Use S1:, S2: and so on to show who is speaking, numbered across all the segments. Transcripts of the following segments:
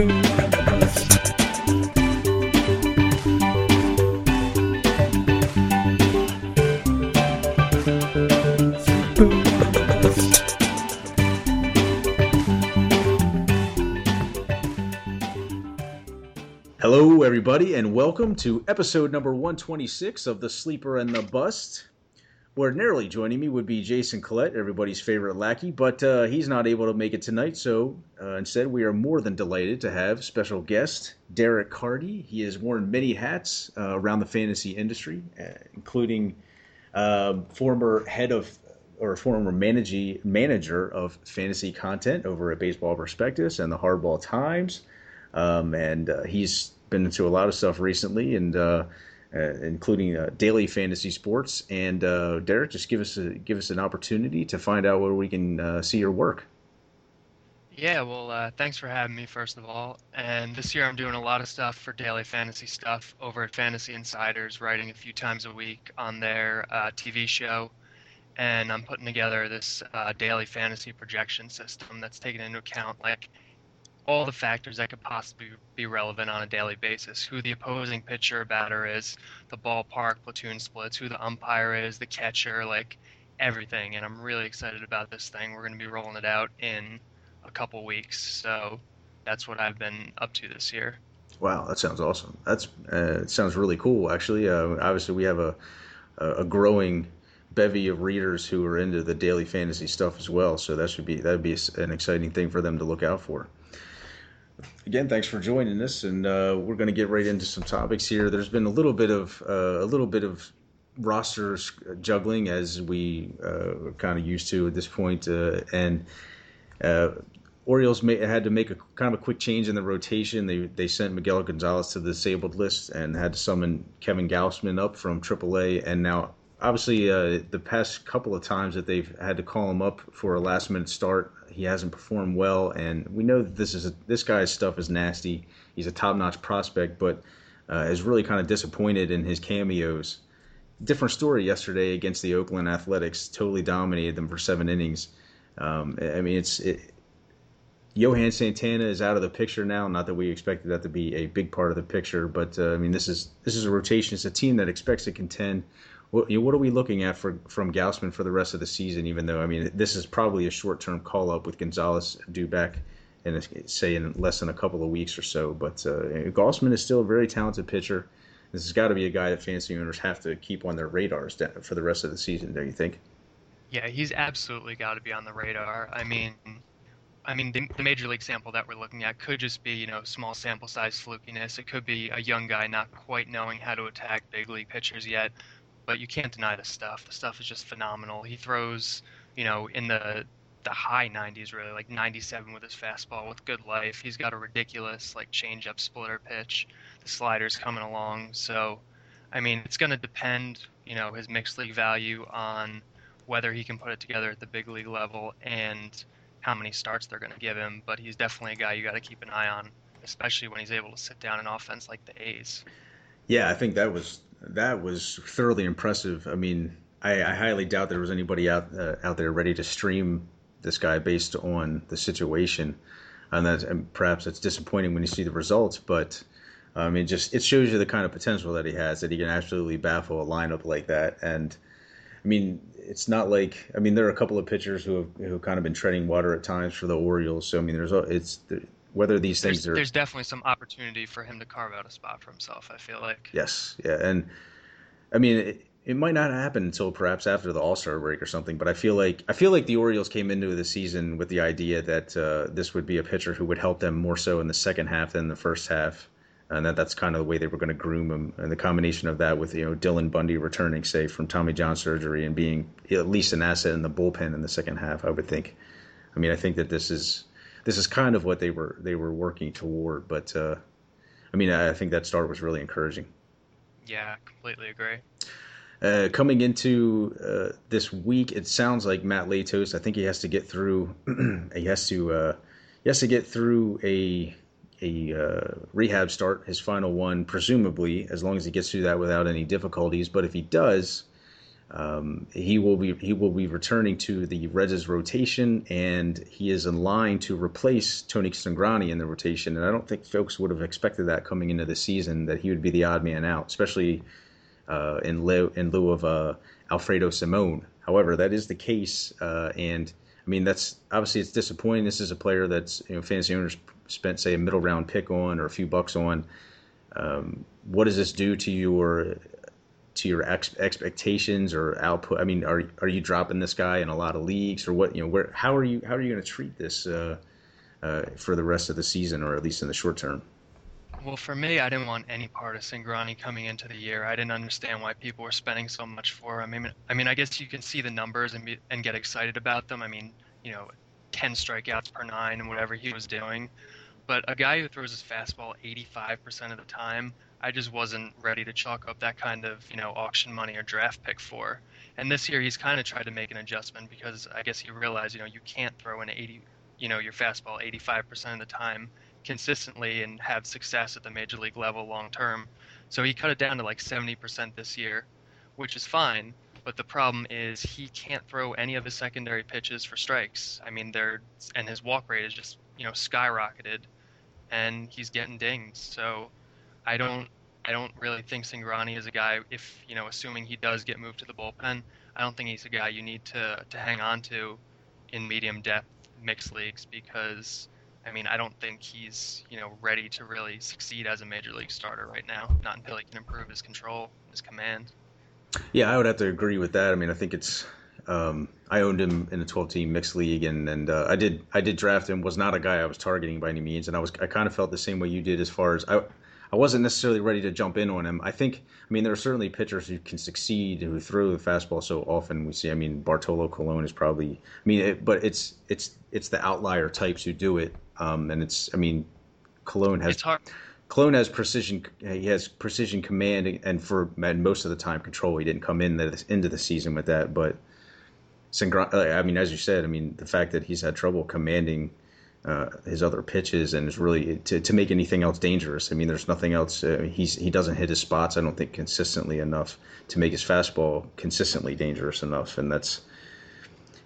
S1: Hello, everybody, and welcome to episode number 126 of The Sleeper and the Bust. Ordinarily joining me would be Jason Collette, everybody's favorite lackey, but uh, he's not able to make it tonight, so uh, instead we are more than delighted to have special guest Derek Carty. He has worn many hats uh, around the fantasy industry, uh, including um, former head of or former managing manager of fantasy content over at Baseball Prospectus and the Hardball Times. Um, and uh, he's been into a lot of stuff recently, and uh, including uh, daily fantasy sports. And uh, Derek, just give us a, give us an opportunity to find out where we can uh, see your work.
S2: Yeah, well, thanks for having me, first of all. And this year I'm doing a lot of stuff for daily fantasy stuff over at Fantasy Insiders, writing a few times a week on their TV show and I'm putting together this uh, daily fantasy projection system that's taking into account like all the factors that could possibly be relevant on a daily basis. Who the opposing pitcher or batter is the ballpark platoon splits who the umpire is the catcher like everything. And i'm really excited about this thing. We're going to be rolling it out in a couple weeks. So that's what i've been up to this year.
S1: Wow that sounds awesome. That's uh, sounds really cool actually. Uh, obviously we have a a growing bevy of readers who are into the daily fantasy stuff as well. So that should be that'd be an exciting thing for them to look out for again, thanks for joining us, and uh, we're going to get right into some topics here. There's been a little bit of uh, a little bit of roster juggling as we uh, kind of used to at this point, uh, and uh, Orioles may, had to make a kind of a quick change in the rotation. They they sent Miguel Gonzalez to the disabled list and had to summon Kevin Gausman up from AAA, and now obviously uh, the past couple of times that they've had to call him up for a last minute start he hasn't performed well, and we know that this is a, this guy's stuff is nasty. He's a top notch prospect, but uh, is really kind of disappointed in his cameos. Different story yesterday against the Oakland Athletics. Totally dominated them for seven innings. Um, I mean, it's it, Johan Santana is out of the picture now. Not that we expected that to be a big part of the picture, but uh, I mean, this is this is a rotation. It's a team that expects to contend what, what are we looking at for from Gausman for the rest of the season? Even though I mean, this is probably a short term call up with Gonzalez due back in say in less than a couple of weeks or so. But uh, Gausman is still a very talented pitcher. This has got to be a guy that fantasy owners have to keep on their radars for the rest of the season. Don't you think?
S2: Yeah, he's absolutely got to be on the radar. I mean, I mean, the, the, major league sample that we're looking at could just be, you know, small sample size flukiness. It could be a young guy not quite knowing how to attack big league pitchers yet but you can't deny the stuff. The stuff is just phenomenal. He throws, you know, in the the high 90s really, like 97 with his fastball with good life. He's got a ridiculous like changeup splitter pitch. The slider's coming along. So, I mean, it's going to depend, you know, his mixed league value on whether he can put it together at the big league level and how many starts they're going to give him. But he's definitely a guy you got to keep an eye on, especially when he's able to sit down an offense like the A's.
S1: Yeah, I think that was that was thoroughly impressive. I mean, I, I highly doubt there was anybody out uh, out there ready to stream this guy based on the situation, and that and perhaps it's disappointing when you see the results. But I mean, just it shows you the kind of potential that he has that he can absolutely baffle a lineup like that. And I mean, it's not like I mean there are a couple of pitchers who have who have kind of been treading water at times for the Orioles. So I mean, there's it's whether these things
S2: there's,
S1: are
S2: there's definitely some opportunity for him to carve out a spot for himself. I feel like
S1: yes, yeah, and I mean it, it might not happen until perhaps after the All Star break or something. But I feel like I feel like the Orioles came into the season with the idea that uh, this would be a pitcher who would help them more so in the second half than the first half. And that that's kind of the way they were going to groom him, and the combination of that with you know Dylan Bundy returning, say from Tommy John surgery, and being at least an asset in the bullpen in the second half, I would think. I mean, I think that this is this is kind of what they were they were working toward. But uh, I mean, I think that start was really encouraging.
S2: Yeah, completely agree.
S1: Uh, coming into uh, this week, it sounds like Matt Latos. I think he has to get through. he has to. Uh, he has to get through a a uh, rehab start, his final one, presumably, as long as he gets through that without any difficulties. But if he does, Um, he will be he will be returning to the Reds' rotation, and he is in line to replace Tony Cingrani in the rotation. And I don't think folks would have expected that coming into the season that he would be the odd man out, especially uh, in lieu in lieu of uh, Alfredo Simon. However, that is the case, uh, and I mean that's obviously it's disappointing. This is a player that's you know fantasy owners spent say a middle round pick on or a few bucks on. Um, what does this do to your to your ex- expectations or output? I mean, are are you dropping this guy in a lot of leagues or what? You know, where how are you how are you going to treat this uh, uh, for the rest of the season or at least in the short term?
S2: Well, for me, I didn't want any part of Cingrani coming into the year. I didn't understand why people were spending so much for him. I mean, I mean, I guess you can see the numbers and be, and get excited about them. I mean, you know, 10 strikeouts per nine and whatever he was doing. But a guy who throws his fastball 85% of the time, I just wasn't ready to chalk up that kind of, you know, auction money or draft pick for. And this year he's kind of tried to make an adjustment because I guess he realized, you know, you can't throw an 80, you know, your fastball 85% of the time consistently and have success at the major league level long term. So he cut it down to like 70% this year, which is fine. But the problem is he can't throw any of his secondary pitches for strikes. I mean, they're and his walk rate is just you know skyrocketed, and he's getting dinged. So I don't I don't really think Cingrani is a guy. If you know, assuming he does get moved to the bullpen, I don't think he's a guy you need to to hang on to in medium depth mixed leagues because I mean I don't think he's you know ready to really succeed as a major league starter right now. Not until he can improve his control, his command.
S1: Yeah, I would have to agree with that. I mean, I think it's um, I owned him in a 12 team mixed league, and and uh, I did I did draft him. Was not a guy I was targeting by any means, and I was I kind of felt the same way you did as far as I I wasn't necessarily ready to jump in on him. I think, I mean, there are certainly pitchers who can succeed who throw the fastball so often. We see, I mean, Bartolo Colon is probably, I mean, it, but it's it's it's the outlier types who do it, um, and it's, I mean, Colon has. Colon has precision. He has precision command, and for and most of the time control. He didn't come in the, into the season with that, but I mean, as you said, I mean, the fact that he's had trouble commanding uh, his other pitches and is really to, to make anything else dangerous. I mean, there's nothing else. Uh, he's he doesn't hit his spots. I don't think consistently enough to make his fastball consistently dangerous enough, and that's.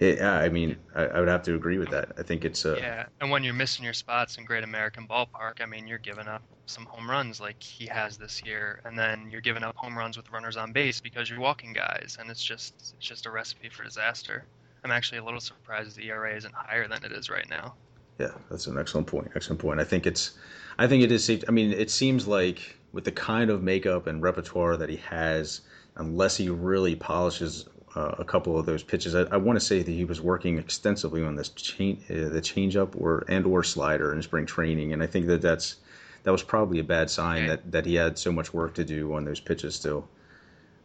S1: It, I mean, I, I, would have to agree with that. I think it's uh,
S2: yeah. And when you're missing your spots in Great American Ballpark, I mean, you're giving up some home runs like he has this year, and then you're giving up home runs with runners on base because you're walking guys, and it's just it's just a recipe for disaster. I'm actually a little surprised the ERA isn't higher than it is right now.
S1: Yeah, that's an excellent point. Excellent point. I think it's, I think it is safe. I mean, it seems like with the kind of makeup and repertoire that he has, unless he really polishes uh, a couple of those pitches, I, I want to say that he was working extensively on this change, uh, the changeup or and or slider in spring training, and I think that that's that was probably a bad sign that that he had so much work to do on those pitches still,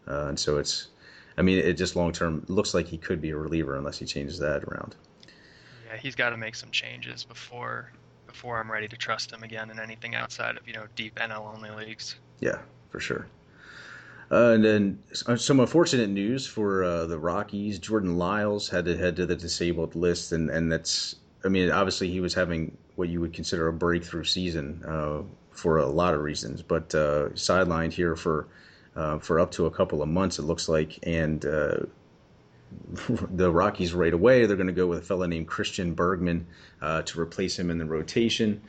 S1: uh, and so it's. I mean, it just long term looks like he could be a reliever unless he changes that around
S2: yeah, he's got to make some changes before before I'm ready to trust him again in anything outside of you know deep NL only leagues.
S1: Yeah, for sure. Uh, and then uh, some unfortunate news for uh, the Rockies. Jordan Lyles had to head to the disabled list, and, and that's I mean obviously he was having what you would consider a breakthrough season uh, for a lot of reasons, but uh, sidelined here for uh, for up to a couple of months it looks like, and the Rockies right away. They're going to go with a fellow named Christian Bergman uh, to replace him in the rotation.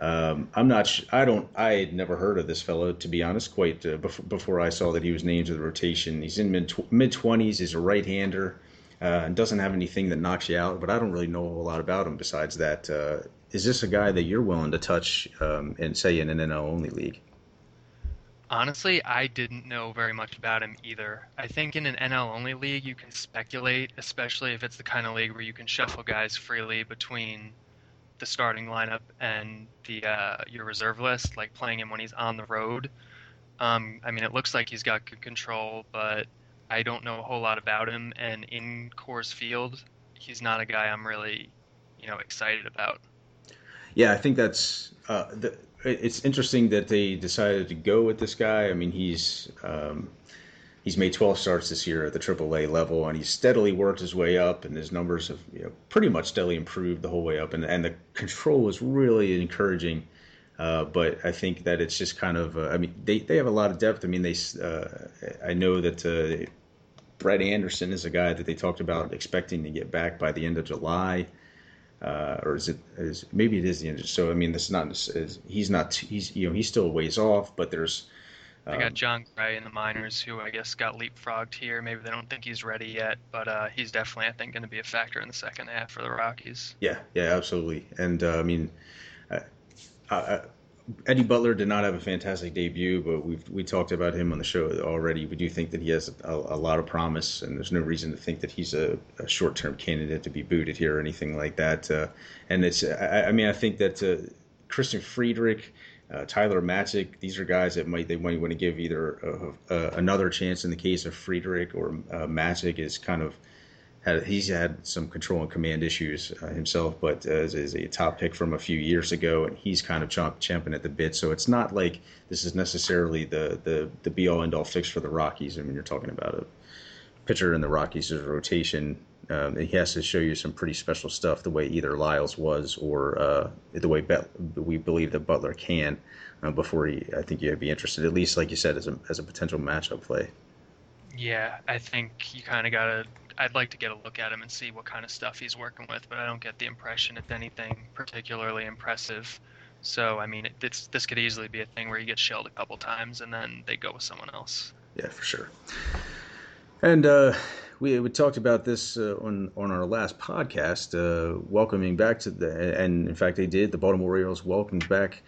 S1: Um, I'm not. Sh- I don't. I had never heard of this fellow to be honest. Quite uh, before, before I saw that he was named to the rotation. He's in mid mid twenties. He's a right hander uh, and doesn't have anything that knocks you out. But I don't really know a whole lot about him besides that. Uh, is this a guy that you're willing to touch um, and say in an NL only league?
S2: Honestly, I didn't know very much about him either. I think in an NL only league, you can speculate, especially if it's the kind of league where you can shuffle guys freely between the starting lineup and the uh, your reserve list, like playing him when he's on the road. Um, I mean, it looks like he's got good control, but I don't know a whole lot about him. And in Coors Field, he's not a guy I'm really, you know, excited about.
S1: Yeah, I think that's uh, the, it's interesting that they decided to go with this guy. I mean, he's um, he's made 12 starts this year at the AAA level, and he's steadily worked his way up, and his numbers have you know, pretty much steadily improved the whole way up, and and the control was really encouraging. Uh, but I think that it's just kind of uh, I mean they, they have a lot of depth. I mean they uh, I know that uh, Brett Anderson is a guy that they talked about expecting to get back by the end of July. Uh, or is it is maybe it is the end? So I mean, this is not is, he's not he's you know he's still a ways off, but there's
S2: they got um, Jon Gray in the minors, who I guess got leapfrogged here. Maybe they don't think he's ready yet, but uh, he's definitely, I think, going to be a factor in the second half for the Rockies.
S1: Yeah, yeah, absolutely. And uh, I mean, uh, uh, Eddie Butler did not have a fantastic debut, but we've we talked about him on the show already. We do think that he has a, a lot of promise, and there's no reason to think that he's a, a short-term candidate to be booted here or anything like that. Uh, and it's, I, I, mean, I think that uh, Christian Friedrich, uh, Tyler Matzek, these are guys that might they might want to give either another chance in the case of Friedrich or uh, Matzek is kind of had he's had some control and command issues uh, himself, but uh, is, a top pick from a few years ago, and he's kind of chomp, champing at the bit. So it's not like this is necessarily the the the be all end all fix for the Rockies. I mean, you're talking about a pitcher in the Rockies' rotation. Um, he has to show you some pretty special stuff, the way either Lyles was, or uh, the way Bet- we believe that Butler can, uh, before he, I think you'd be interested, at least like you said, as a as a potential matchup play.
S2: Yeah, I think you kind of got to I'd like to get a look at him and see what kind of stuff he's working with, but I don't get the impression it's anything particularly impressive. So I mean, it, it's, this could easily be a thing where he gets shelled a couple times and then they go with someone else.
S1: Yeah, for sure. And uh, we, we talked about this uh, on on our last podcast, uh, welcoming back to the and in fact they did. The Baltimore Orioles welcomed back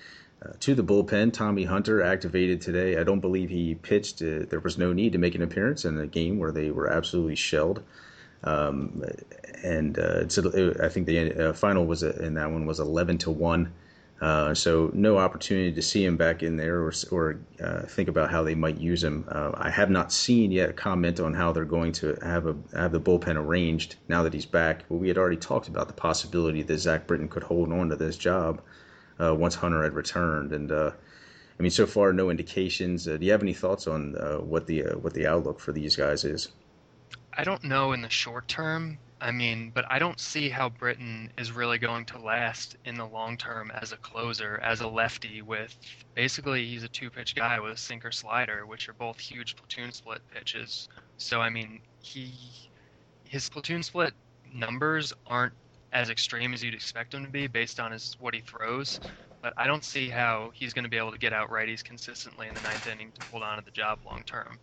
S1: uh, to the bullpen. Tommy Hunter activated today. I don't believe he pitched. Uh, there was no need to make an appearance in a game where they were absolutely shelled. Um, and uh, I think the uh, final was uh, in that one was 11 to one. Uh, so no opportunity to see him back in there or, or think about how they might use him. I have not seen yet a comment on how they're going to have a have the bullpen arranged now that he's back. But we had already talked about the possibility that Zach Britton could hold on to this job uh, once Hunter had returned. And uh, I mean, so far, no indications. Uh, do you have any thoughts on uh, what the uh, what the outlook for these guys is?
S2: I don't know in the short term. I mean, but I don't see how Britton is really going to last in the long term as a closer, as a lefty. With basically, he's a two-pitch guy with a sinker slider, which are both huge platoon split pitches. So I mean, he his platoon split numbers aren't as extreme as you'd expect him to be based on his what he throws. But I don't see how he's going to be able to get out righties consistently in the ninth inning to hold on to the job long term.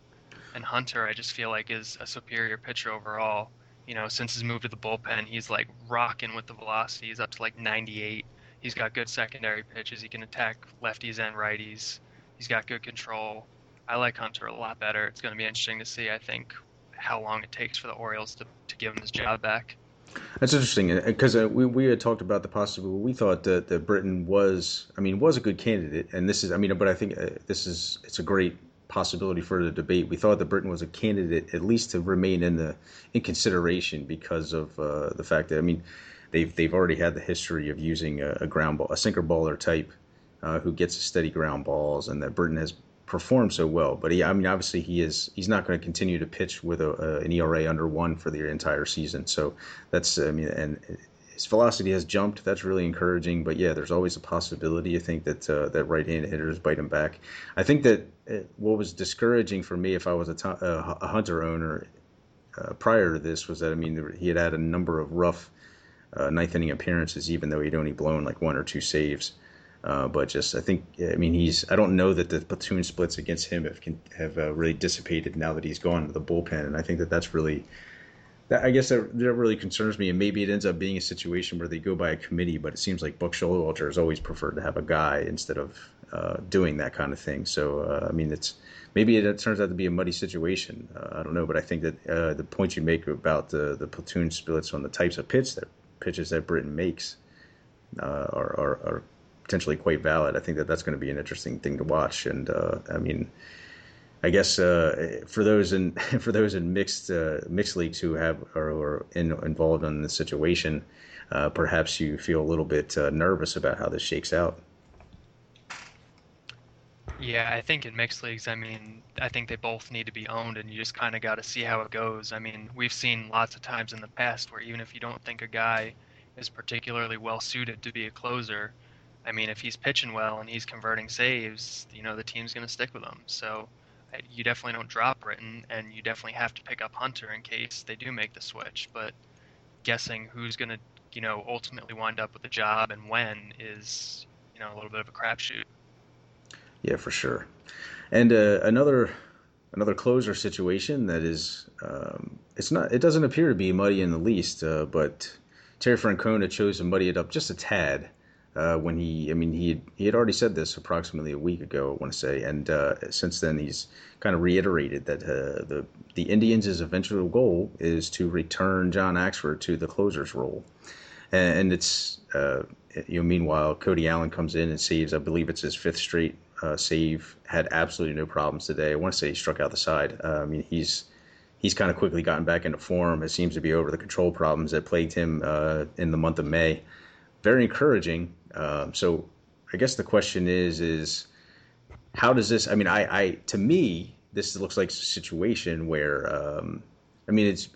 S2: And Hunter, I just feel like is a superior pitcher overall. You know, since his move to the bullpen, he's like rocking with the velocity. He's up to like 98. He's got good secondary pitches. He can attack lefties and righties. He's got good control. I like Hunter a lot better. It's going to be interesting to see, I think, how long it takes for the Orioles to, to give him his job back.
S1: That's interesting because uh, we we had talked about the possibility. We thought that, that Britton was, I mean, was a good candidate, and this is, I mean, but I think uh, this is it's a great possibility for the debate. We thought that Britton was a candidate at least to remain in the in consideration because of uh, the fact that I mean, they've they've already had the history of using a, a ground ball, a sinker baller type, uh, who gets steady ground balls, and that Britton has performed so well. But he, I mean, obviously he is he's not going to continue to pitch with a, a, an ERA under one for the entire season. So that's I mean, and his velocity has jumped. That's really encouraging. But yeah, there's always a possibility. I think that uh, that right-handed hitters bite him back. I think that it, uh, what was discouraging for me if I was a, uh, a Hunter owner uh, prior to this was that I mean he had had a number of rough uh, ninth inning appearances, even though he'd only blown like one or two saves. Uh, but just I think I mean he's I don't know that the platoon splits against him have have uh, really dissipated now that he's gone to the bullpen, and I think that that's really that I guess that, that really concerns me. And maybe it ends up being a situation where they go by a committee, but it seems like Buck Showalter has always preferred to have a guy instead of uh, doing that kind of thing. So uh, I mean it's maybe it turns out to be a muddy situation. Uh, I don't know, but I think that uh, the point you make about the the platoon splits on the types of pitch that pitches that Britton makes are, are, are potentially quite valid. I think that that's going to be an interesting thing to watch. And uh, I mean, I guess uh, for those in for those in mixed uh, mixed leagues who have are, are in, involved in this situation, uh, perhaps you feel a little bit uh, nervous about how this shakes out.
S2: Yeah, I think in mixed leagues, I mean, I think they both need to be owned, and you just kind of got to see how it goes. I mean, we've seen lots of times in the past where even if you don't think a guy is particularly well suited to be a closer, I mean, if he's pitching well and he's converting saves, you know, the team's going to stick with him. So you definitely don't drop Britton, and you definitely have to pick up Hunter in case they do make the switch. But guessing who's going to, you know, ultimately wind up with the job and when is, you know, a little bit of a crapshoot.
S1: Yeah, for sure. And uh, another another closer situation that is, um, it's not, it doesn't appear to be muddy in the least, uh, but Terry Francona chose to muddy it up just a tad uh, when he, I mean, he had, he had already said this approximately a week ago, I want to say, and uh, since then he's kind of reiterated that uh, the the Indians' eventual goal is to return John Axford to the closer's role, and, and it's uh, you know, meanwhile Cody Allen comes in and saves, I believe it's his fifth straight uh, save, had absolutely no problems today. I want to say he struck out the side. Uh, I mean, he's he's kind of quickly gotten back into form. It seems to be over the control problems that plagued him in the month of May. Very encouraging um, so I guess the question is is how does this? I mean, I, I to me this looks like a situation where um, I mean it's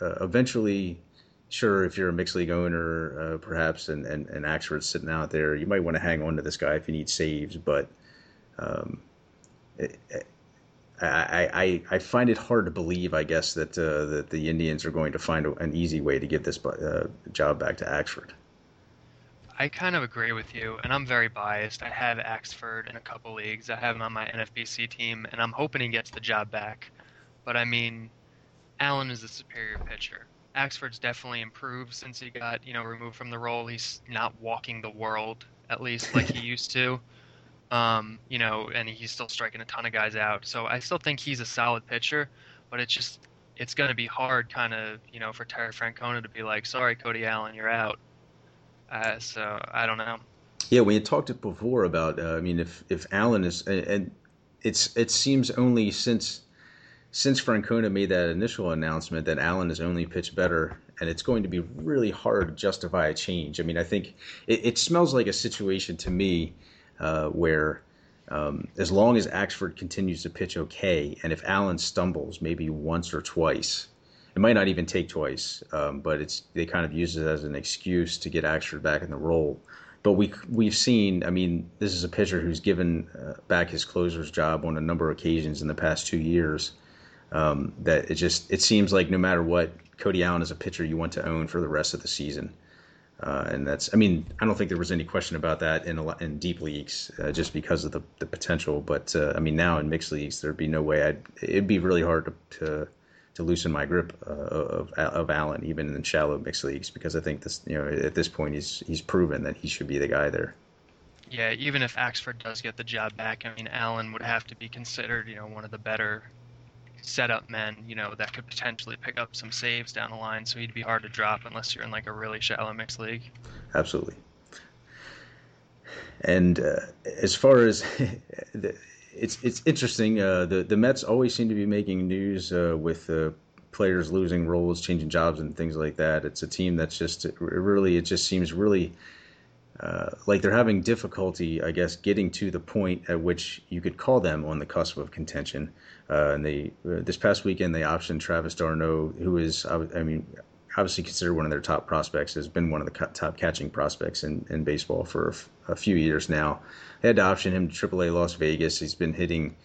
S1: uh, eventually sure if you're a mixed league owner uh, perhaps and, and and Axford's sitting out there you might want to hang on to this guy if you need saves but um, it, I, I, I find it hard to believe, I guess, that uh, that the Indians are going to find an easy way to give this uh, job back to Axford.
S2: I kind of agree with you, and I'm very biased. I have Axford in a couple leagues. I have him on my NFBC team, and I'm hoping he gets the job back. But I mean, Allen is the superior pitcher. Axford's definitely improved since he got you know removed from the role. He's not walking the world at least like he used to. Um, you know, and he's still striking a ton of guys out. So I still think he's a solid pitcher, but it's just it's going to be hard, kind of, you know, for Terry Francona to be like, "Sorry, Cody Allen, you're out." Uh, so I don't know.
S1: Yeah, we had talked it before about. Uh, I mean, if if Allen is, and it's it seems only since since Francona made that initial announcement that Allen has only pitched better, and it's going to be really hard to justify a change. I mean, I think it, it smells like a situation to me uh, where. Um, as long as Axford continues to pitch okay, and if Allen stumbles maybe once or twice, it might not even take twice, um, but it's they kind of use it as an excuse to get Axford back in the role. But we we've seen. I mean, this is a pitcher who's given uh, back his closer's job on a number of occasions in the past two years. Um, that it just it seems like no matter what, Cody Allen is a pitcher you want to own for the rest of the season. Uh, and that's, I mean, I don't think there was any question about that in in deep leagues, uh, just because of the, the potential. But uh, I mean, now in mixed leagues, there'd be no way I'd. It'd be really hard to, to to loosen my grip uh, of of Allen, even in shallow mixed leagues, because I think this, you know, at this point he's he's proven that he should be the guy there.
S2: Yeah, even if Axford does get the job back, I mean, Allen would have to be considered, you know, one of the better setup men, you know, that could potentially pick up some saves down the line. So he'd be hard to drop unless you're in like a really shallow mixed league.
S1: Absolutely. And uh, as far as it's it's interesting. Uh, the the Mets always seem to be making news uh, with uh, players losing roles, changing jobs, and things like that. It's a team that's just it really it just seems really uh, like they're having difficulty, I guess, getting to the point at which you could call them on the cusp of contention. Uh, and they uh, this past weekend they optioned Travis d'Arnaud, who is I mean obviously considered one of their top prospects, has been one of the top catching prospects in, in baseball for a, a few years now. They had to option him to AAA Las Vegas. He's been hitting.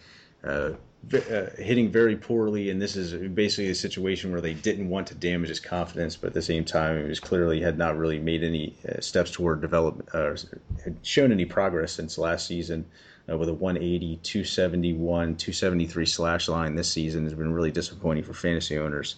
S1: Uh, uh, hitting very poorly, and this is basically a situation where they didn't want to damage his confidence, but at the same time, it was clearly had not really made any uh, steps toward development, uh, had shown any progress since last season. Uh, with a 180, 271, 273 slash line this season has been really disappointing for fantasy owners.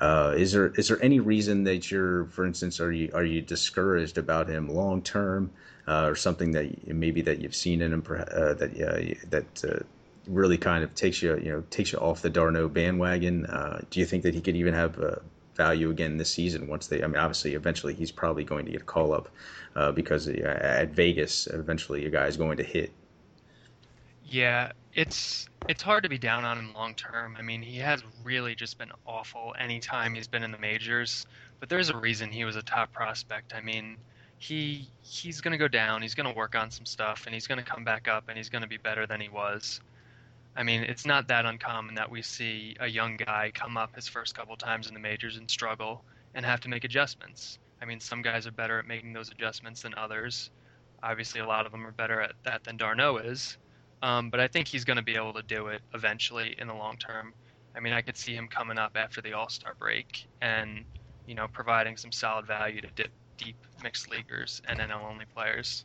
S1: Uh, is there is there any reason that you're, for instance, are you are you discouraged about him long term, uh, or something that maybe that you've seen in him uh, that that uh, really kind of takes you you know takes you off the d'Arnaud bandwagon? Uh, do you think that he could even have value again this season once they? I mean, obviously, eventually he's probably going to get a call up because at Vegas, eventually a guy is going to hit.
S2: Yeah, it's it's hard to be down on him long term. I mean, he has really just been awful anytime he's been in the majors. But there's a reason he was a top prospect. I mean, he he's going to go down. He's going to work on some stuff, and he's going to come back up, and he's going to be better than he was. I mean, it's not that uncommon that we see a young guy come up his first couple times in the majors and struggle and have to make adjustments. I mean, some guys are better at making those adjustments than others. Obviously, a lot of them are better at that than d'Arnaud is. Um, but I think he's going to be able to do it eventually in the long term. I mean, I could see him coming up after the All Star break and you know providing some solid value to dip, deep mixed leaguers and NL only players.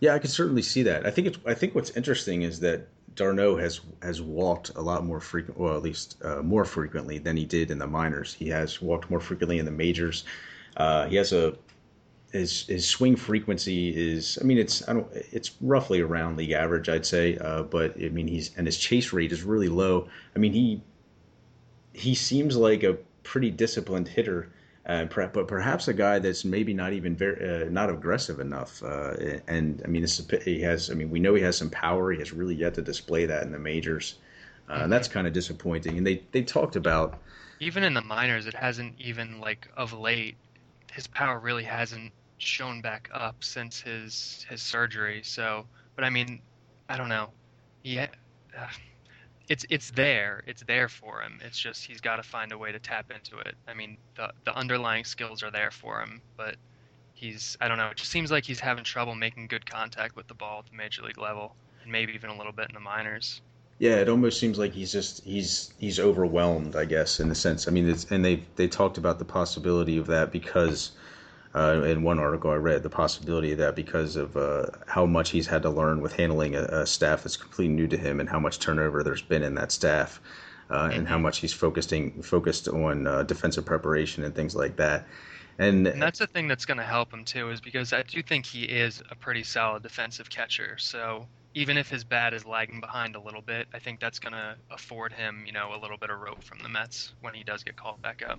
S1: Yeah, I could certainly see that. I think it's. I think what's interesting is that d'Arnaud has has walked a lot more frequent, well, at least uh, more frequently than he did in the minors. He has walked more frequently in the majors. Uh, he has a his his swing frequency is. I mean, it's I don't. It's roughly around league average, I'd say. Uh, but I mean, he's and his chase rate is really low. I mean, he he seems like a pretty disciplined hitter uh, but perhaps a guy that's maybe not even very uh, not aggressive enough. Uh, and I mean, he has. I mean, we know he has some power. He has really yet to display that in the majors, mm-hmm. and that's kind of disappointing. And they they talked about
S2: even in the minors, it hasn't even like of late. His power really hasn't shown back up since his his surgery. So, but I mean, I don't know. Yeah uh, it's it's there. It's there for him. It's just he's got to find a way to tap into it. I mean, the the underlying skills are there for him, but he's I don't know. It just seems like he's having trouble making good contact with the ball at the major league level, and maybe even a little bit in the minors.
S1: Yeah, it almost seems like he's just he's he's overwhelmed, I guess, in a sense. I mean, it's and they they talked about the possibility of that because uh, in one article I read the possibility of that because of uh, how much he's had to learn with handling a, a, staff that's completely new to him and how much turnover there's been in that staff uh, and how much he's focusing focused on uh, defensive preparation and things like that. And,
S2: and that's the thing that's going to help him too, is because I do think he is a pretty solid defensive catcher. So even if his bat is lagging behind a little bit, I think that's going to afford him, you know, a little bit of rope from the Mets when he does get called back up.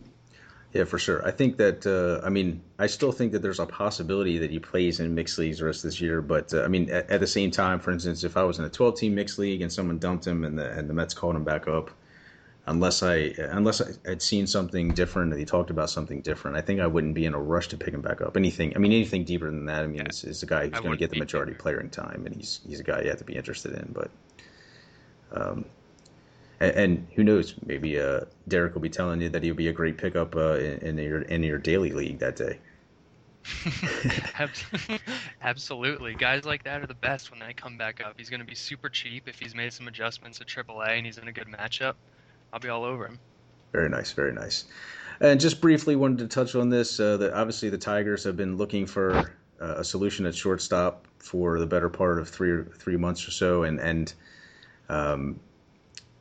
S1: Yeah, for sure. I think that uh, I mean I still think that there's a possibility that he plays in mixed leagues the rest of this year. But uh, I mean, at, at, the same time, for instance, if I was in a 12 team mixed league and someone dumped him and the and the Mets called him back up, unless I unless I had seen something different and he talked about something different, I think I wouldn't be in a rush to pick him back up. Anything, I mean, anything deeper than that, I mean, yeah. is, is a guy who's going to get the majority playing time, and he's he's a guy you have to be interested in. But um, and, and who knows? Maybe uh, Derek will be telling you that he'll be a great pickup uh, in, in your in your daily league that day.
S2: Absolutely. Guys like that are the best when they come back up. He's going to be super cheap if he's made some adjustments at AAA and he's in a good matchup. I'll be all over him.
S1: Very nice, very nice. And just briefly wanted to touch on this. Uh, that obviously the Tigers have been looking for uh, a solution at shortstop for the better part of three three months or so, and and um,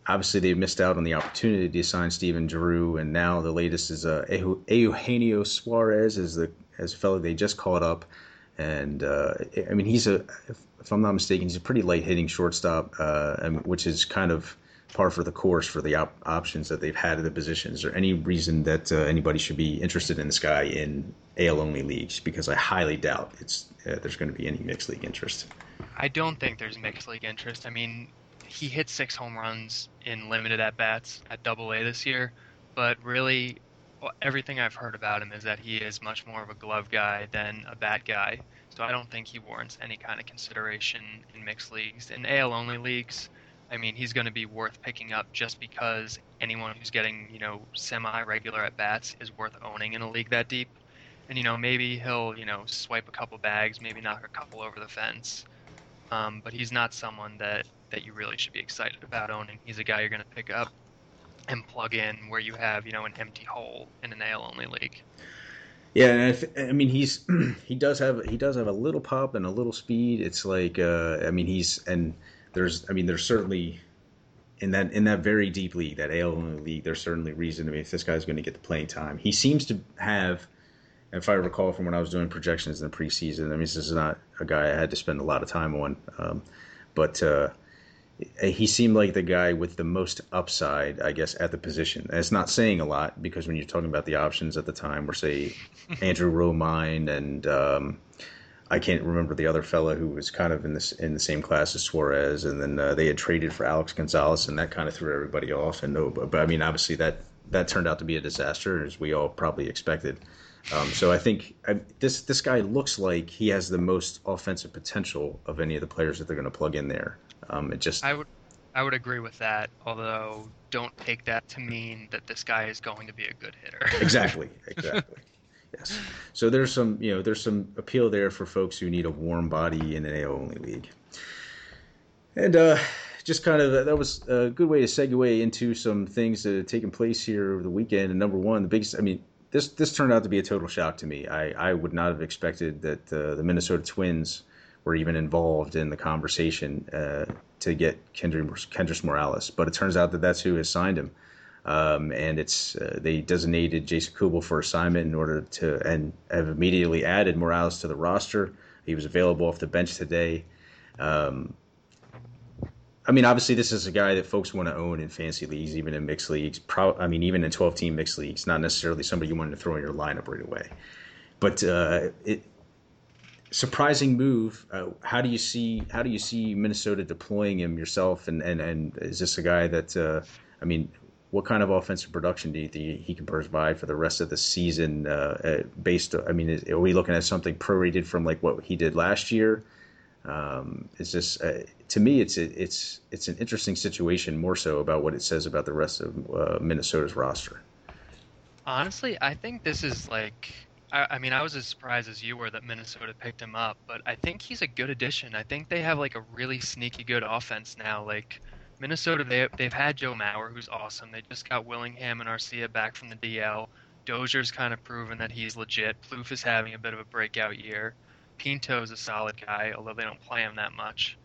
S1: obviously they missed out on the opportunity to sign Stephen Drew, and now the latest is uh, Eugenio Suarez is the as a fellow they just caught up, and uh, I mean he's a if, I'm not mistaken he's a pretty light hitting shortstop, uh, which is kind of par for the course for the op- options that they've had at the position. Is there any reason that uh, anybody should be interested in this guy in AL only leagues? Because I highly doubt it's uh, there's going to be any mixed league interest.
S2: I don't think there's mixed league interest. I mean, he hit six home runs in limited at bats at Double A this year, but really, everything I've heard about him is that he is much more of a glove guy than a bat guy. So I don't think he warrants any kind of consideration in mixed leagues. In AL only leagues, I mean, he's going to be worth picking up just because anyone who's getting, you know, semi regular at bats is worth owning in a league that deep. And, you know, maybe he'll, you know, swipe a couple bags, maybe knock a couple over the fence. Um, but he's not someone that that you really should be excited about owning. He's a guy you're going to pick up and plug in where you have you know an empty hole in an AL only league.
S1: Yeah, and I, I mean he's he does have he does have a little pop and a little speed. It's like uh, I mean he's and there's I mean there's certainly in that in that very deep league that AL only league there's certainly reason to I mean if this guy's going to get the playing time. He seems to have if I recall from when I was doing projections in the preseason, I mean, this is not a guy I had to spend a lot of time on, um, but uh, he seemed like the guy with the most upside, I guess, at the position. And it's not saying a lot because when you're talking about the options at the time, were say Andrew Romine and um, I can't remember the other fella who was kind of in this in the same class as Suarez, and then uh, they had traded for Alex Gonzalez, and that kind of threw everybody off. And no, but, but I mean, obviously that that turned out to be a disaster, as we all probably expected. Um, so I think I, this this guy looks like he has the most offensive potential of any of the players that they're going to plug in there. Um, it just
S2: I would I would agree with that. Although don't take that to mean that this guy is going to be a good hitter.
S1: exactly. Exactly. Yes. So there's some you know there's some appeal there for folks who need a warm body in an AL only league. And uh, just kind of that was a good way to segue into some things that have taken place here over the weekend. And number one, the biggest, I mean, this this turned out to be a total shock to me. I, I would not have expected that uh, the Minnesota Twins were even involved in the conversation uh, to get Kendrys, Kendrys Morales, but it turns out that that's who has signed him. Um, and it's uh, they designated Jason Kubel for assignment in order to and have immediately added Morales to the roster. He was available off the bench today. Um, I mean, obviously, this is a guy that folks want to own in fantasy leagues, even in mixed leagues. Pro- I mean, even in 12 team mixed leagues, not necessarily somebody you want to throw in your lineup right away. But uh, it surprising move. Uh, how do you see how do you see Minnesota deploying him yourself? And and, and is this a guy that uh, I mean, what kind of offensive production do you think he can provide for the rest of the season? Uh, uh based, I mean, is, are we looking at something prorated from like what he did last year? Um, is this uh, to me? It's it's it's an interesting situation more so about what it says about the rest of uh, Minnesota's roster.
S2: Honestly, I think this is like. I, I mean, I was as surprised as you were that Minnesota picked him up, but I think he's a good addition. I think they have like a really sneaky good offense now. Like Minnesota, they they've had Joe Mauer, who's awesome. They just got Willingham and Arcia back from the DL. Dozier's kind of proven that he's legit. Plouffe is having a bit of a breakout year. Pinto's a solid guy, although they don't play him that much.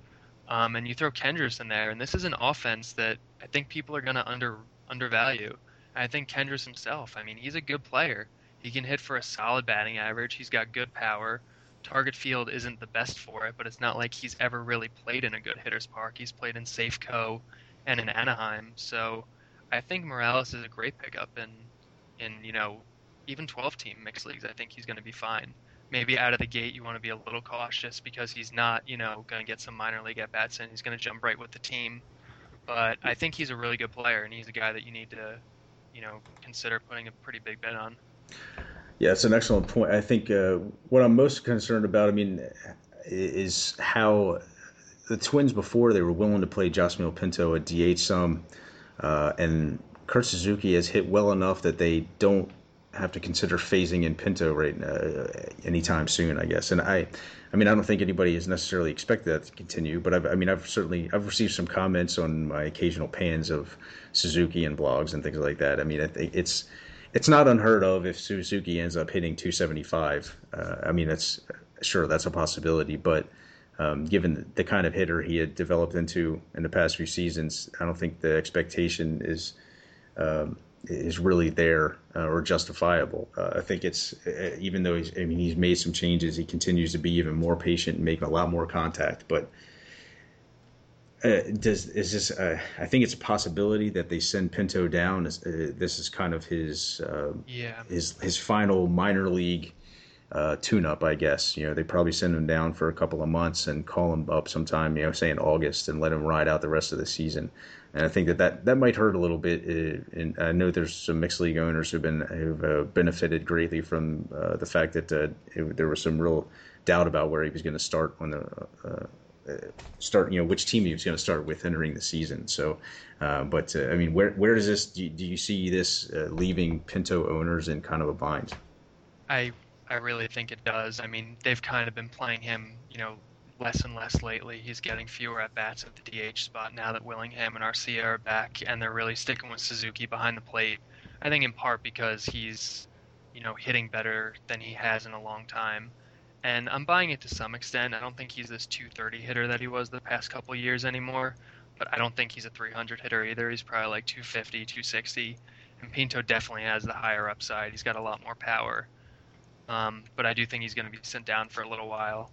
S2: Um, and you throw Kendrys in there, and this is an offense that I think people are going to under undervalue. I think Kendrys himself, I mean, he's a good player. He can hit for a solid batting average. He's got good power. Target field isn't the best for it, but it's not like he's ever really played in a good hitter's park. He's played in Safeco and in Anaheim, so I think Morales is a great pickup in, in you know, even 12 team mixed leagues. I think he's going to be fine maybe out of the gate you want to be a little cautious because he's not, you know, going to get some minor league at bats and he's going to jump right with the team. But I think he's a really good player and he's a guy that you need to, you know, consider putting a pretty big bet on.
S1: Yeah, it's an excellent point. I think uh, what I'm most concerned about, I mean, is how the Twins before they were willing to play Josmil Pinto at DH some, uh, and Kurt Suzuki has hit well enough that they don't have to consider phasing in Pinto right uh, anytime soon, I guess. And I, I mean, I don't think anybody has necessarily expected that to continue, but I've, I mean, I've certainly I've received some comments on my occasional pans of Suzuki and blogs and things like that. I mean, I think it's it's not unheard of if Suzuki ends up hitting 275. Uh, I mean, that's sure that's a possibility, but um, given the kind of hitter he had developed into in the past few seasons, I don't think the expectation is. Um, is really there uh, or justifiable. Uh, I think it's uh, even though he's I mean he's made some changes, he continues to be even more patient and make a lot more contact. But uh, does is this? Uh, I think it's a possibility that they send Pinto down. Uh, this is kind of his
S2: yeah
S1: his his final minor league. tune-up, I guess. You know, they probably send him down for a couple of months and call him up sometime. You know, say in August, and let him ride out the rest of the season and I think that that, that might hurt a little bit. Uh, and I know there's some mixed league owners who've been who've uh, benefited greatly from uh, the fact that uh, it, there was some real doubt about where he was going to start on the uh, uh, Uh, start you know which team he was going to start with entering the season. So, uh, but uh, I mean, where where does this do you, do you see this leaving Pinto owners in kind of a bind?
S2: I I really think it does. I mean, they've kind of been playing him, you know, less and less lately. He's getting fewer at bats at the DH spot now that Willingham and Arcia are back, and they're really sticking with Suzuki behind the plate. I think in part because he's, you know, hitting better than he has in a long time. And I'm buying it to some extent. I don't think he's this 230 hitter that he was the past couple years anymore, but I don't think he's a 300 hitter either. He's probably like 250, 260. And Pinto definitely has the higher upside. He's got a lot more power. Um, but I do think he's going to be sent down for a little while.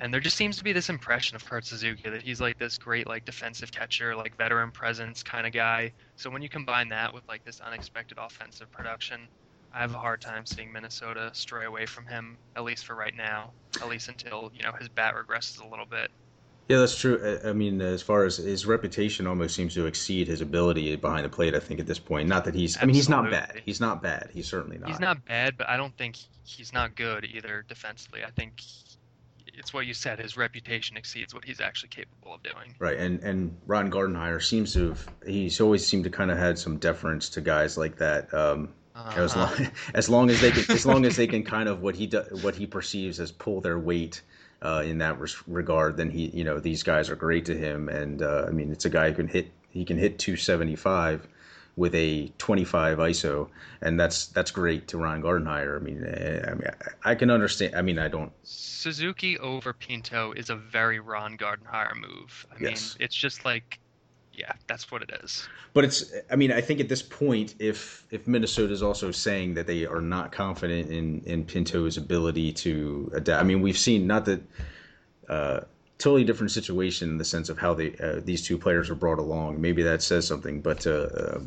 S2: And there just seems to be this impression of Kurt Suzuki that he's like this great like defensive catcher, like veteran presence kind of guy. So when you combine that with like this unexpected offensive production, I have a hard time seeing Minnesota stray away from him, at least for right now, at least until you know his bat regresses a little bit.
S1: Yeah, that's true. I mean, as far as his reputation almost seems to exceed his ability behind the plate, I think at this point. Not that he's, Absolutely. I mean, he's not bad. He's not bad. He's certainly not.
S2: He's not bad, but I don't think he's not good either defensively. I think it's what you said. His reputation exceeds what he's actually capable of doing.
S1: Right, and and Ron Gardenhire seems to have he's always seemed to kind of had some deference to guys like that. Um, uh-huh. as long as long as they can, as long as they can kind of what he do, what he perceives as pull their weight uh, in that res- regard, then he, you know, these guys are great to him. And uh, I mean, it's a guy who can hit, he can hit 275 with a 25 ISO, and that's that's great to Ron Gardenhire. I mean, eh, I mean, I can understand. I mean, I don't.
S2: Suzuki over Pinto is a very Ron Gardenhire move. I yes. mean, it's just like yeah, that's what it is.
S1: But it's, I mean, I think at this point, if if Minnesota is also saying that they are not confident in in Pinto's ability to adapt, I mean, we've seen not that uh, totally different situation in the sense of how they uh, these two players are brought along. Maybe that says something, but. Uh, uh,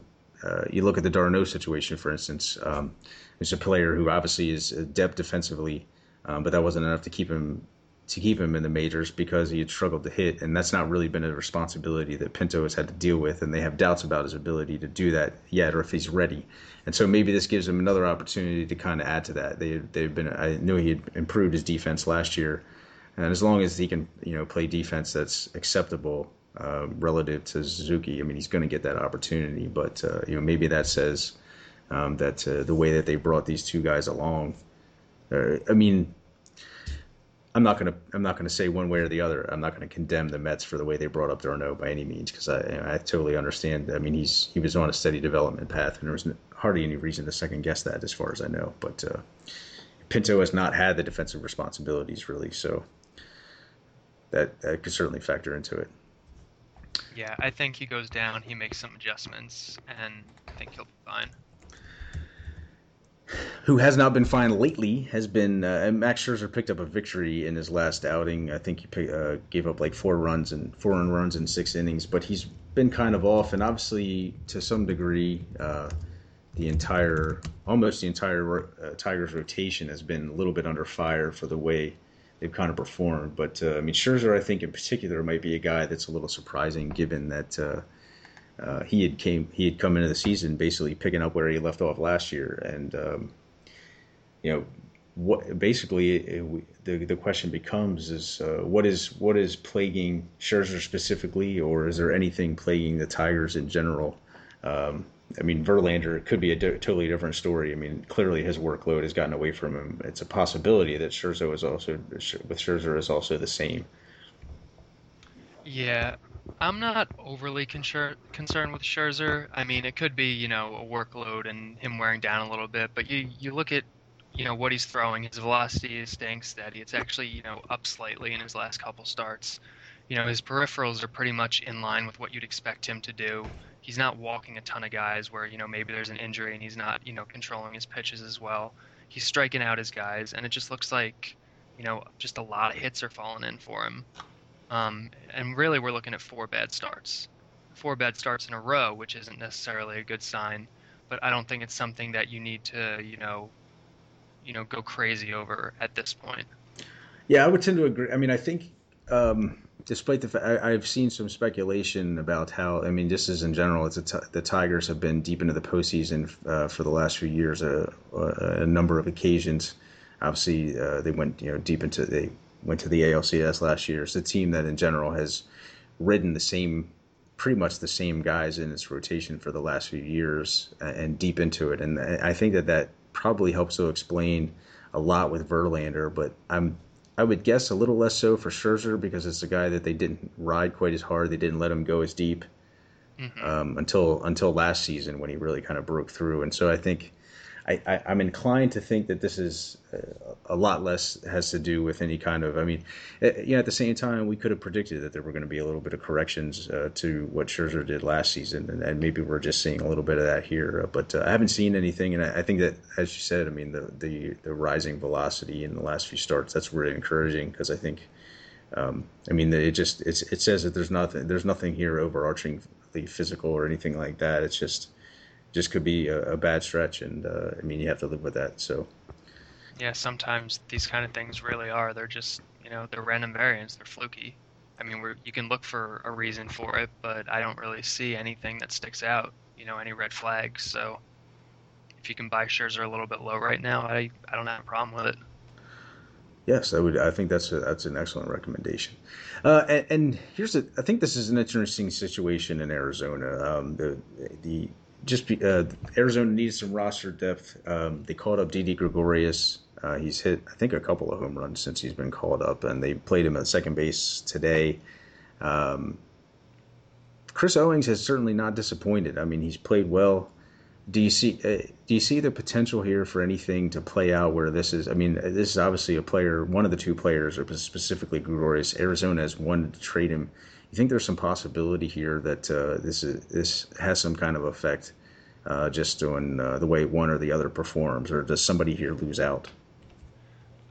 S1: uh you look at the d'Arnaud situation, for instance. Um, it's a player who obviously is adept defensively, um, but that wasn't enough to keep him to keep him in the majors because he had struggled to hit, and that's not really been a responsibility that Pinto has had to deal with, and they have doubts about his ability to do that yet, or if he's ready. And so maybe this gives him another opportunity to kind of add to that. They they've been I knew he had improved his defense last year, and as long as he can you know play defense that's acceptable uh, relative to Suzuki, I mean he's going to get that opportunity. But uh, you know maybe that says um, that uh, the way that they brought these two guys along. Uh, I mean, I'm not gonna I'm not gonna say one way or the other. I'm not gonna condemn the Mets for the way they brought up d'Arnaud by any means because I I totally understand. I mean he's he was on a steady development path and there was hardly any reason to second guess that as far as I know. But uh, Pinto has not had the defensive responsibilities really, so that that could certainly factor into it.
S2: Yeah, I think he goes down. He makes some adjustments, and I think he'll be fine
S1: who has not been fine lately has been uh, Max Scherzer picked up a victory in his last outing. I think he uh, gave up like four runs and four runs in six innings, but he's been kind of off, and obviously to some degree, uh, the entire almost the entire uh, Tigers rotation has been a little bit under fire for the way they've kind of performed. But uh, I mean, Scherzer, I think in particular, might be a guy that's a little surprising given that uh, he had came he had come into the season basically picking up where he left off last year, and um, you know what basically it, the the question becomes is uh, what is what is plaguing Scherzer specifically, or is there anything plaguing the Tigers in general? Um, I mean, Verlander could be a totally different story. I mean, clearly his workload has gotten away from him. It's a possibility that Scherzer is also with Scherzer is also the same.
S2: Yeah, I'm not overly concerned concerned with Scherzer. I mean, it could be you know a workload and him wearing down a little bit, but you you look at you know what he's throwing. His velocity is staying steady. It's actually you know up slightly in his last couple starts. You know his peripherals are pretty much in line with what you'd expect him to do. He's not walking a ton of guys where you know maybe there's an injury and he's not you know controlling his pitches as well. He's striking out his guys, and it just looks like you know just a lot of hits are falling in for him. Um, and really, we're looking at four bad starts. Four bad starts in a row, which isn't necessarily a good sign. But I don't think it's something that you need to, you know, you know, go crazy over at this point.
S1: Yeah, I would tend to agree. I mean, I think, um, despite the fact I've seen some speculation about how, I mean, just as in general, it's t- the Tigers have been deep into the postseason uh, for the last few years, uh, a number of occasions. Obviously, uh, they went, you know, deep into they went to the ALCS last year. It's a team that in general has ridden the same, pretty much the same guys in its rotation for the last few years and deep into it. And I think that that probably helps to explain a lot with Verlander, but I'm I would guess a little less so for Scherzer because it's a guy that they didn't ride quite as hard. They didn't let him go as deep mm-hmm. um, until until last season when he really kind of broke through. And so I think I, I, am inclined to think that this is uh, a lot less has to do with any kind of. I mean, eh, you know, at the same time, we could have predicted that there were going to be a little bit of corrections uh, to what Scherzer did last season, and, and, maybe we're just seeing a little bit of that here. Uh, but uh, I haven't seen anything, and I, I, think that, as you said, I mean, the, the the rising velocity in the last few starts that's really encouraging because I think. Um, I mean, it just it says that there's nothing there's nothing here overarchingly physical or anything like that. It's just just could be a, a bad stretch, and uh, I mean you have to live with that. So
S2: yeah, sometimes these kind of things really are. They're just you know they're random variants. They're fluky. I mean, we're, you can look for a reason for it, but I don't really see anything that sticks out. You know, any red flags. So if you can buy shares that are a little bit low right now, I I don't have a problem with it.
S1: Yes, I would. I think that's a, that's an excellent recommendation. Uh, and, and, here's a. I think this is an interesting situation in Arizona. Um, the the just be, uh, Arizona needs some roster depth. Um, they called up Didi Gregorius Uh, he's hit, I think, a couple of home runs since he's been called up, and they played him at second base today. Um, Chris Owings has certainly not disappointed. I mean, he's played well. Do you see uh, do you see the potential here for anything to play out where this is? I mean, this is obviously a player, one of the two players, or specifically Gregorius. Arizona has wanted to trade him. You think there's some possibility here that uh, this is this has some kind of effect, uh, just on uh, the way one or the other performs, or does somebody here lose out?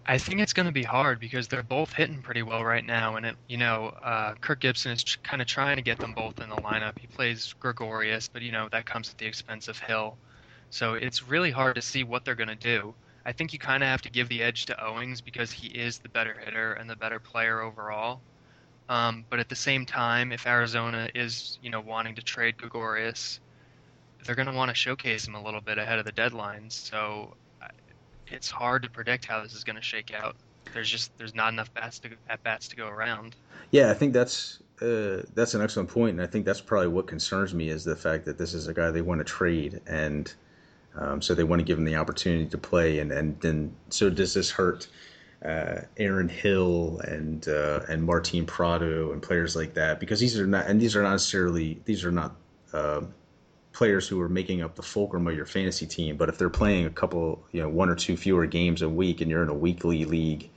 S2: I think it's going to be hard because they're both hitting pretty well right now, and it, you know, uh, Kirk Gibson is ch- kind of trying to get them both in the lineup. He plays Gregorius, but you know that comes at the expense of Hill, so it's really hard to see what they're going to do. I think you kind of have to give the edge to Owings because he is the better hitter and the better player overall. Um, but at the same time, if Arizona is, you know, wanting to trade Gregorius, they're going to want to showcase him a little bit ahead of the deadline. So it's hard to predict how this is going to shake out. There's just there's not enough bats to, at bats to go around.
S1: Yeah, I think that's uh, that's an excellent point, and I think that's probably what concerns me is the fact that this is a guy they want to trade, and um, so they want to give him the opportunity to play, and and then so does this hurt uh, Aaron Hill and uh, and Martin Prado and players like that because these are not and these are not necessarily these are not uh, players who are making up the fulcrum of your fantasy team. But if they're playing a couple, you know, one or two fewer games a week, and you're in a weekly league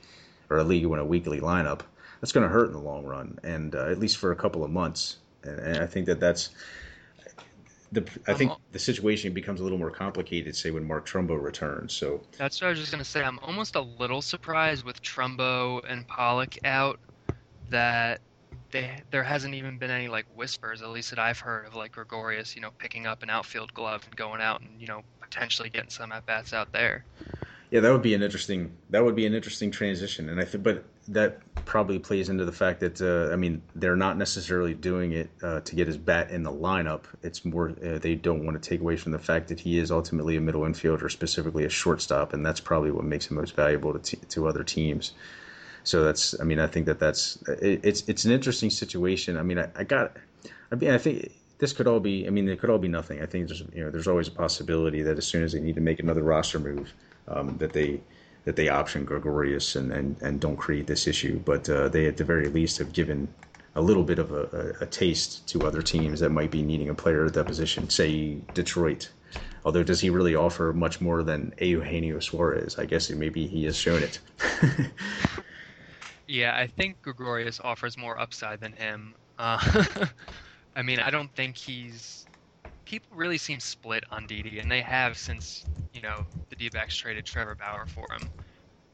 S1: or a league in a weekly lineup, that's going to hurt in the long run, and uh, at least for a couple of months. And, and I think that that's the. I think uh-huh. the situation becomes a little more complicated, say when Mark Trumbo returns. So
S2: that's what I was just going to say. I'm almost a little surprised with Trumbo and Pollock out that they there hasn't even been any like whispers, at least that I've heard of like Gregorius, you know, picking up an outfield glove and going out and you know potentially getting some at bats out there.
S1: Yeah, that would be an interesting that would be an interesting transition, and I think, but that probably plays into the fact that uh, I mean they're not necessarily doing it uh, to get his bat in the lineup. It's more uh, they don't want to take away from the fact that he is ultimately a middle infielder, specifically a shortstop, and that's probably what makes him most valuable to to other teams. So that's, I mean, I think that that's it, it's it's an interesting situation. I mean, I, I got, I mean, I think this could all be. I mean, it could all be nothing. I think there's you know there's always a possibility that as soon as they need to make another roster move, um, that they that they option Gregorius and, and, and don't create this issue. But uh, they at the very least have given a little bit of a, a, a, taste to other teams that might be needing a player at that position, say Detroit. Although, does he really offer much more than Eugenio Suarez? I guess maybe he has shown it.
S2: Yeah, I think Gregorius offers more upside than him. Uh, I mean, I don't think he's. People really seem split on Didi, and they have since you know the D-backs traded Trevor Bauer for him.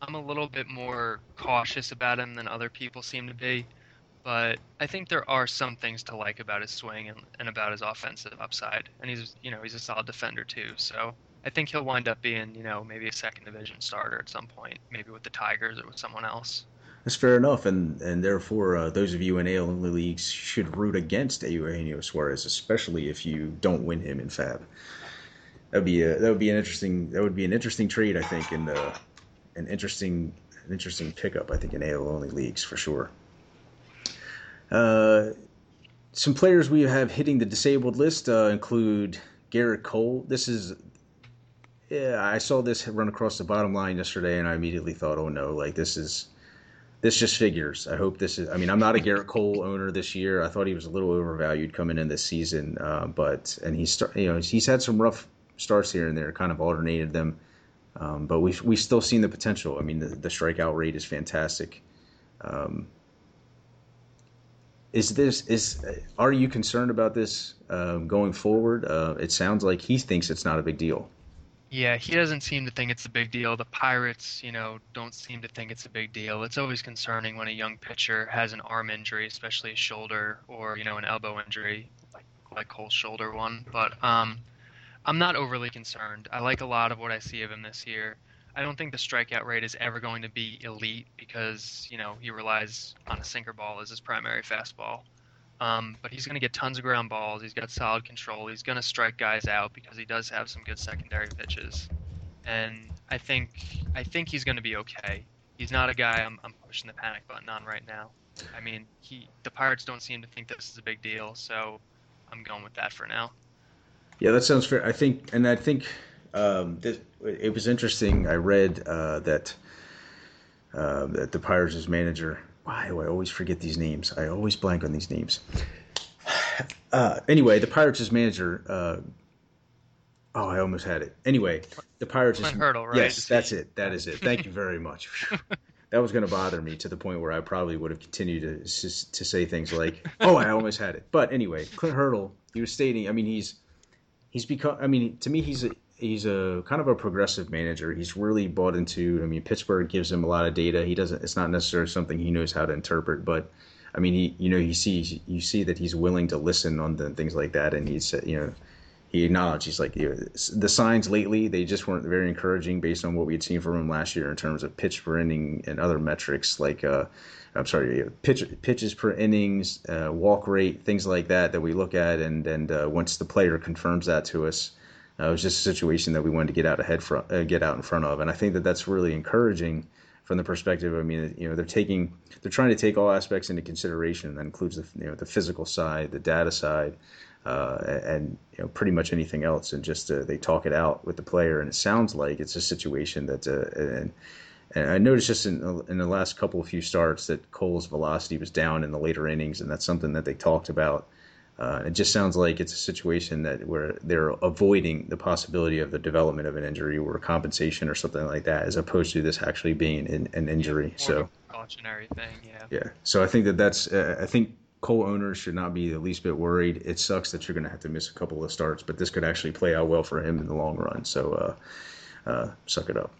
S2: I'm a little bit more cautious about him than other people seem to be, but I think there are some things to like about his swing and, and about his offensive upside. And he's you know he's a solid defender too, so I think he'll wind up being you know maybe a second division starter at some point, maybe with the Tigers or with someone else.
S1: That's fair enough, and and therefore uh, those of you in AL leagues should root against Eugenio Suarez, especially if you don't win him in FAAB. That would be a, that would be an interesting that would be an interesting trade, I think, and uh, an interesting an interesting pickup, I think, in AL only leagues for sure. Uh, some players we have hitting the disabled list uh, include Gerrit Cole. This is yeah, I saw this run across the bottom line yesterday, and I immediately thought, oh no, like this is this just figures. I hope this is. I mean, I'm not a Gerrit Cole owner this year. I thought he was a little overvalued coming in this season, uh, but and he's start, you know he's had some rough starts here and there, kind of alternated them, um, but we we still seen the potential. I mean, the, the strikeout rate is fantastic. Um, is this is are you concerned about this uh, going forward? Uh, it sounds like he thinks it's not a big deal.
S2: Yeah, he doesn't seem to think it's a big deal. The Pirates, you know, don't seem to think it's a big deal. It's always concerning when a young pitcher has an arm injury, especially a shoulder or, you know, an elbow injury, like like Cole's shoulder one. But um, I'm not overly concerned. I like a lot of what I see of him this year. I don't think the strikeout rate is ever going to be elite because, you know, he relies on a sinker ball as his primary fastball. Um, but he's going to get tons of ground balls. He's got solid control. He's going to strike guys out because he does have some good secondary pitches. And I think I think he's going to be okay. He's not a guy I'm, I'm pushing the panic button on right now. I mean, he the Pirates don't seem to think this is a big deal, so I'm going with that for now.
S1: Yeah, that sounds fair. I think, and I think Um, this, it was interesting. I read uh, that uh, that the Pirates' manager. Why do I always forget these names? I always blank on these names. Uh, anyway, the Pirates' manager. Uh, oh, I almost had it. Anyway, the Pirates.
S2: Clint Hurdle, right?
S1: Yes, that's it. That is it. Thank you very much. that was going to bother me to the point where I probably would have continued to to say things like, "Oh, I almost had it." But anyway, Clint Hurdle. He was stating. I mean, he's he's become. I mean, to me, he's a he's a kind of a progressive manager. He's really bought into. I mean, Pittsburgh gives him a lot of data. He doesn't. It's not necessarily something he knows how to interpret, but I mean, he you know he sees you see that he's willing to listen on the things like that, and he's you know he acknowledged he's like the signs lately they just weren't very encouraging based on what we had seen from him last year in terms of pitch per inning and other metrics like uh, I'm sorry pitch, pitches per innings, uh, walk rate, things like that that we look at, and and uh, once the player confirms that to us. Uh, it was just a situation that we wanted to get out ahead from, uh, get out in front of, and I think that that's really encouraging from the perspective. I mean, you know, they're taking, they're trying to take all aspects into consideration. That includes the, you know, the physical side, the data side, uh, and you know, pretty much anything else. And just uh, they talk it out with the player, and it sounds like it's a situation that, uh, and, and I noticed just in, in the last couple of few starts that Cole's velocity was down in the later innings, and that's something that they talked about uh, it just sounds like it's a situation that where they're avoiding the possibility of the development of an injury or compensation or something like that, as opposed to this actually being an, an injury.
S2: Yeah,
S1: so
S2: cautionary thing, yeah.
S1: Yeah. So I think that that's. Uh, I think Cole owners should not be the least bit worried. It sucks that you're going to have to miss a couple of starts, but this could actually play out well for him in the long run. So. Uh, uh, suck it up.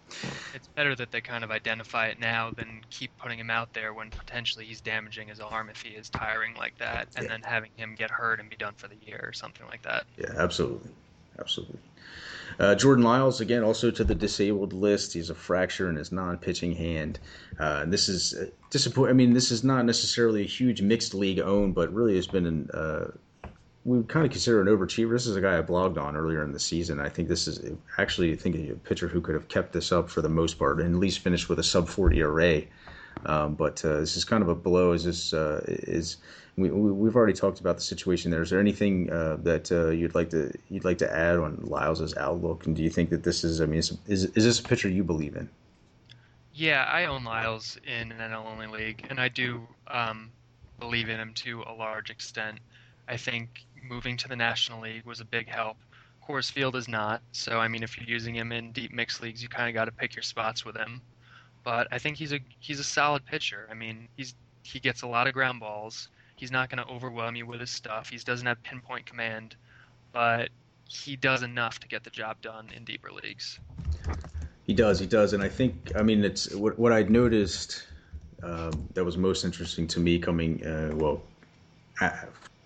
S2: It's better that they kind of identify it now than keep putting him out there when potentially he's damaging his arm if he is tiring like that, and yeah. then having him get hurt and be done for the year or something like that.
S1: Yeah, absolutely, absolutely. Uh, Jordan Lyles again, also to the disabled list. He's a fracture in his non-pitching hand. Uh, this is uh, disappointing. I mean, this is not necessarily a huge mixed league own, but really has been an, uh, we would kind of consider an overachiever. This is a guy I blogged on earlier in the season. I think this is actually I think a pitcher who could have kept this up for the most part and at least finished with a sub 40 ERA. Um, but uh, this is kind of a blow. Is this uh, is we, we have already talked about the situation there. Is there anything uh, that uh, you'd like to you'd like to add on Lyles's outlook? And do you think that this is I mean is is, is this a pitcher you believe in?
S2: Yeah, I own Lyles in an NL only league, and I do um, believe in him to a large extent. I think moving to the National League was a big help. Coors Field is not, so I mean, if you're using him in deep mixed leagues, you kind of got to pick your spots with him. But I think he's a he's a solid pitcher. I mean, he's he gets a lot of ground balls. He's not going to overwhelm you with his stuff. He doesn't have pinpoint command, but he does enough to get the job done in deeper leagues.
S1: He does, he does, and I think I mean it's what what I noticed um, that was most interesting to me coming uh, well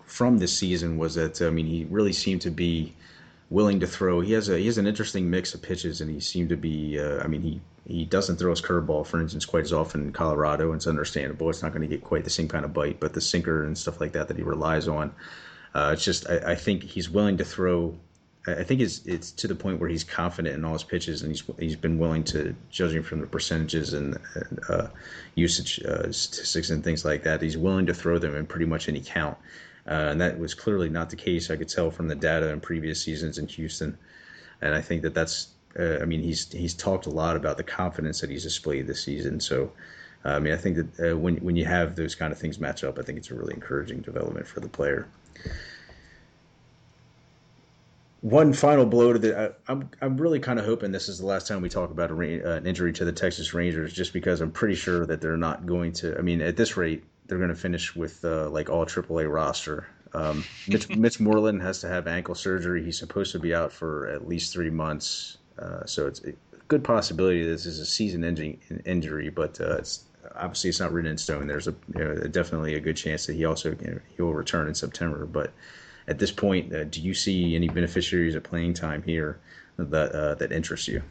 S1: from this season was that I mean he really seemed to be willing to throw. He has a he has an interesting mix of pitches, and he seemed to be. Uh, I mean he he doesn't throw his curveball, for instance, quite as often in Colorado. And it's understandable. It's not going to get quite the same kind of bite, but the sinker and stuff like that that he relies on. Uh, it's just I, I, think he's willing to throw. I think it's it's to the point where he's confident in all his pitches, and he's he's been willing to, judging from the percentages and uh, usage uh, statistics and things like that, he's willing to throw them in pretty much any count. Uh, and that was clearly not the case. I could tell from the data in previous seasons in Houston, and I think that that's. Uh, I mean, he's he's talked a lot about the confidence that he's displayed this season. So, uh, I mean, I think that uh, when when you have those kind of things match up, I think it's a really encouraging development for the player. One final blow to the. I'm I'm really kind of hoping this is the last time we talk about a, uh, an injury to the Texas Rangers, just because I'm pretty sure that they're not going to. I mean, at this rate, they're going to finish with uh, like all AAA roster. Um, Mitch, Mitch Moreland has to have ankle surgery. He's supposed to be out for at least three months. Uh, so it's a good possibility this is a season ending injury, but uh, it's obviously it's not written in stone. There's a you know, definitely a good chance that he also you know, he will return in September. But at this point, uh, do you see any beneficiaries of playing time here that uh, that interest you?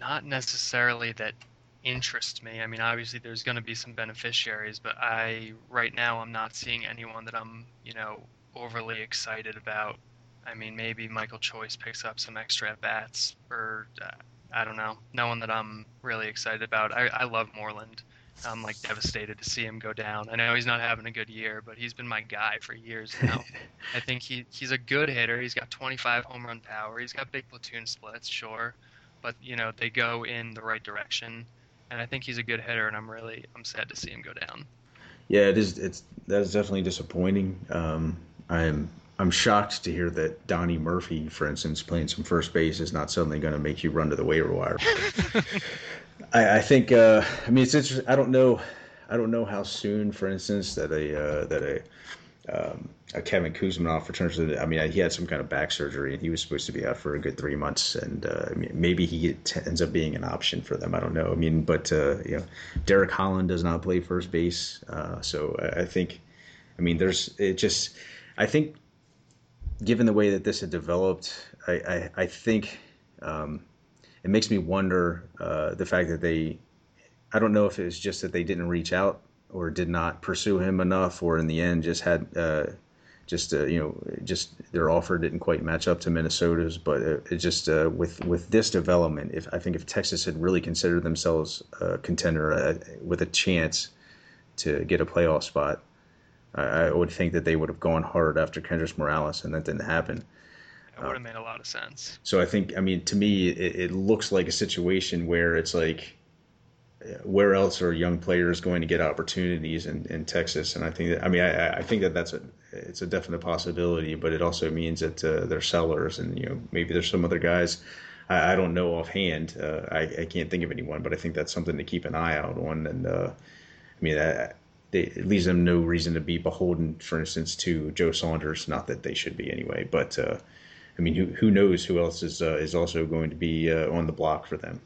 S2: Not necessarily that interest me. I mean, obviously there's going to be some beneficiaries, but I right now I'm not seeing anyone that I'm, you know, overly excited about. I mean, maybe Michael Choice picks up some extra at bats, or uh, I don't know. No one that I'm really excited about. I, I love Moreland. I'm like devastated to see him go down. I know he's not having a good year, but he's been my guy for years now. I think he he's a good hitter. He's got 25 home run power. He's got big platoon splits, sure, but you know they go in the right direction, and I think he's a good hitter. And I'm really I'm sad to see him go down.
S1: Yeah, it is. It's that is definitely disappointing. Um, I'm I'm shocked to hear that Donnie Murphy, for instance, playing some first base is not suddenly going to make you run to the waiver wire. I, I, think. Uh, I mean, it's interesting. I don't know. I don't know how soon, for instance, that a uh, that a um, a Kevin Kouzmanoff returns to. The, I mean, he had some kind of back surgery, and he was supposed to be out for a good three months. And uh, I mean, maybe he t- ends up being an option for them. I don't know. I mean, but uh, you know, Derek Holland does not play first base, uh, so I think. I mean, there's it just. I think, given the way that this had developed, I I, I think. Um, it makes me wonder uh, the fact that they. I don't know if it was just that they didn't reach out or did not pursue him enough, or in the end just had uh, just uh, you know just their offer didn't quite match up to Minnesota's. But it, it just uh, with with this development, if I think if Texas had really considered themselves a contender uh, with a chance to get a playoff spot, I, I, would think that they would have gone hard after Kendrys Morales, and that didn't happen.
S2: That would have made a lot of sense.
S1: So I think, I mean, to me, it, it looks like a situation where it's like where else are young players going to get opportunities in, in Texas? And I think that I mean I, I think that that's a it's a definite possibility, but it also means that uh, they're sellers, and you know maybe there's some other guys. I, I don't know offhand. Uh, I, I can't think of anyone, but I think that's something to keep an eye out on. And uh, I mean, I, they, it leaves them no reason to be beholden, for instance, to Joe Saunders. Not that they should be anyway, but uh, I mean, who who knows who else is uh, is also going to be uh, on the block for them.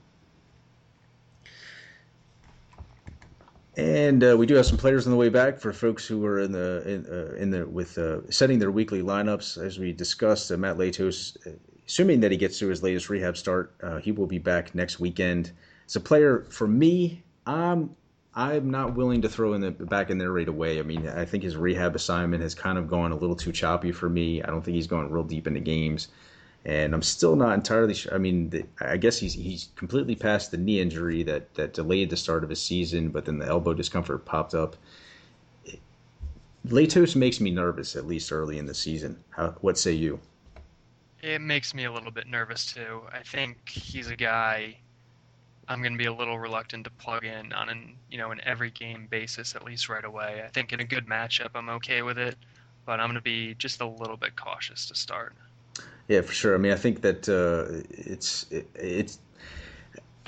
S1: And uh, we do have some players on the way back for folks who are in the in, uh, in the with uh, setting their weekly lineups. As we discussed, Matt Latos, assuming that he gets to his latest rehab start, he will be back next weekend. It's a player for me. I'm I'm not willing to throw in the back in there right away. I mean, I think his rehab assignment has kind of gone a little too choppy for me. I don't think he's going real deep into games and I'm still not entirely sure. I mean, the, I guess he's he's completely past the knee injury that that delayed the start of his season, but then the elbow discomfort popped up. Latos makes me nervous, at least early in the season. How, what say you?
S2: It makes me a little bit nervous too. I think he's a guy I'm going to be a little reluctant to plug in on an you know an every game basis at least right away. I think in a good matchup I'm okay with it, but I'm going to be just a little bit cautious to start.
S1: Yeah, for sure. I mean, I think that uh, it's it, it's.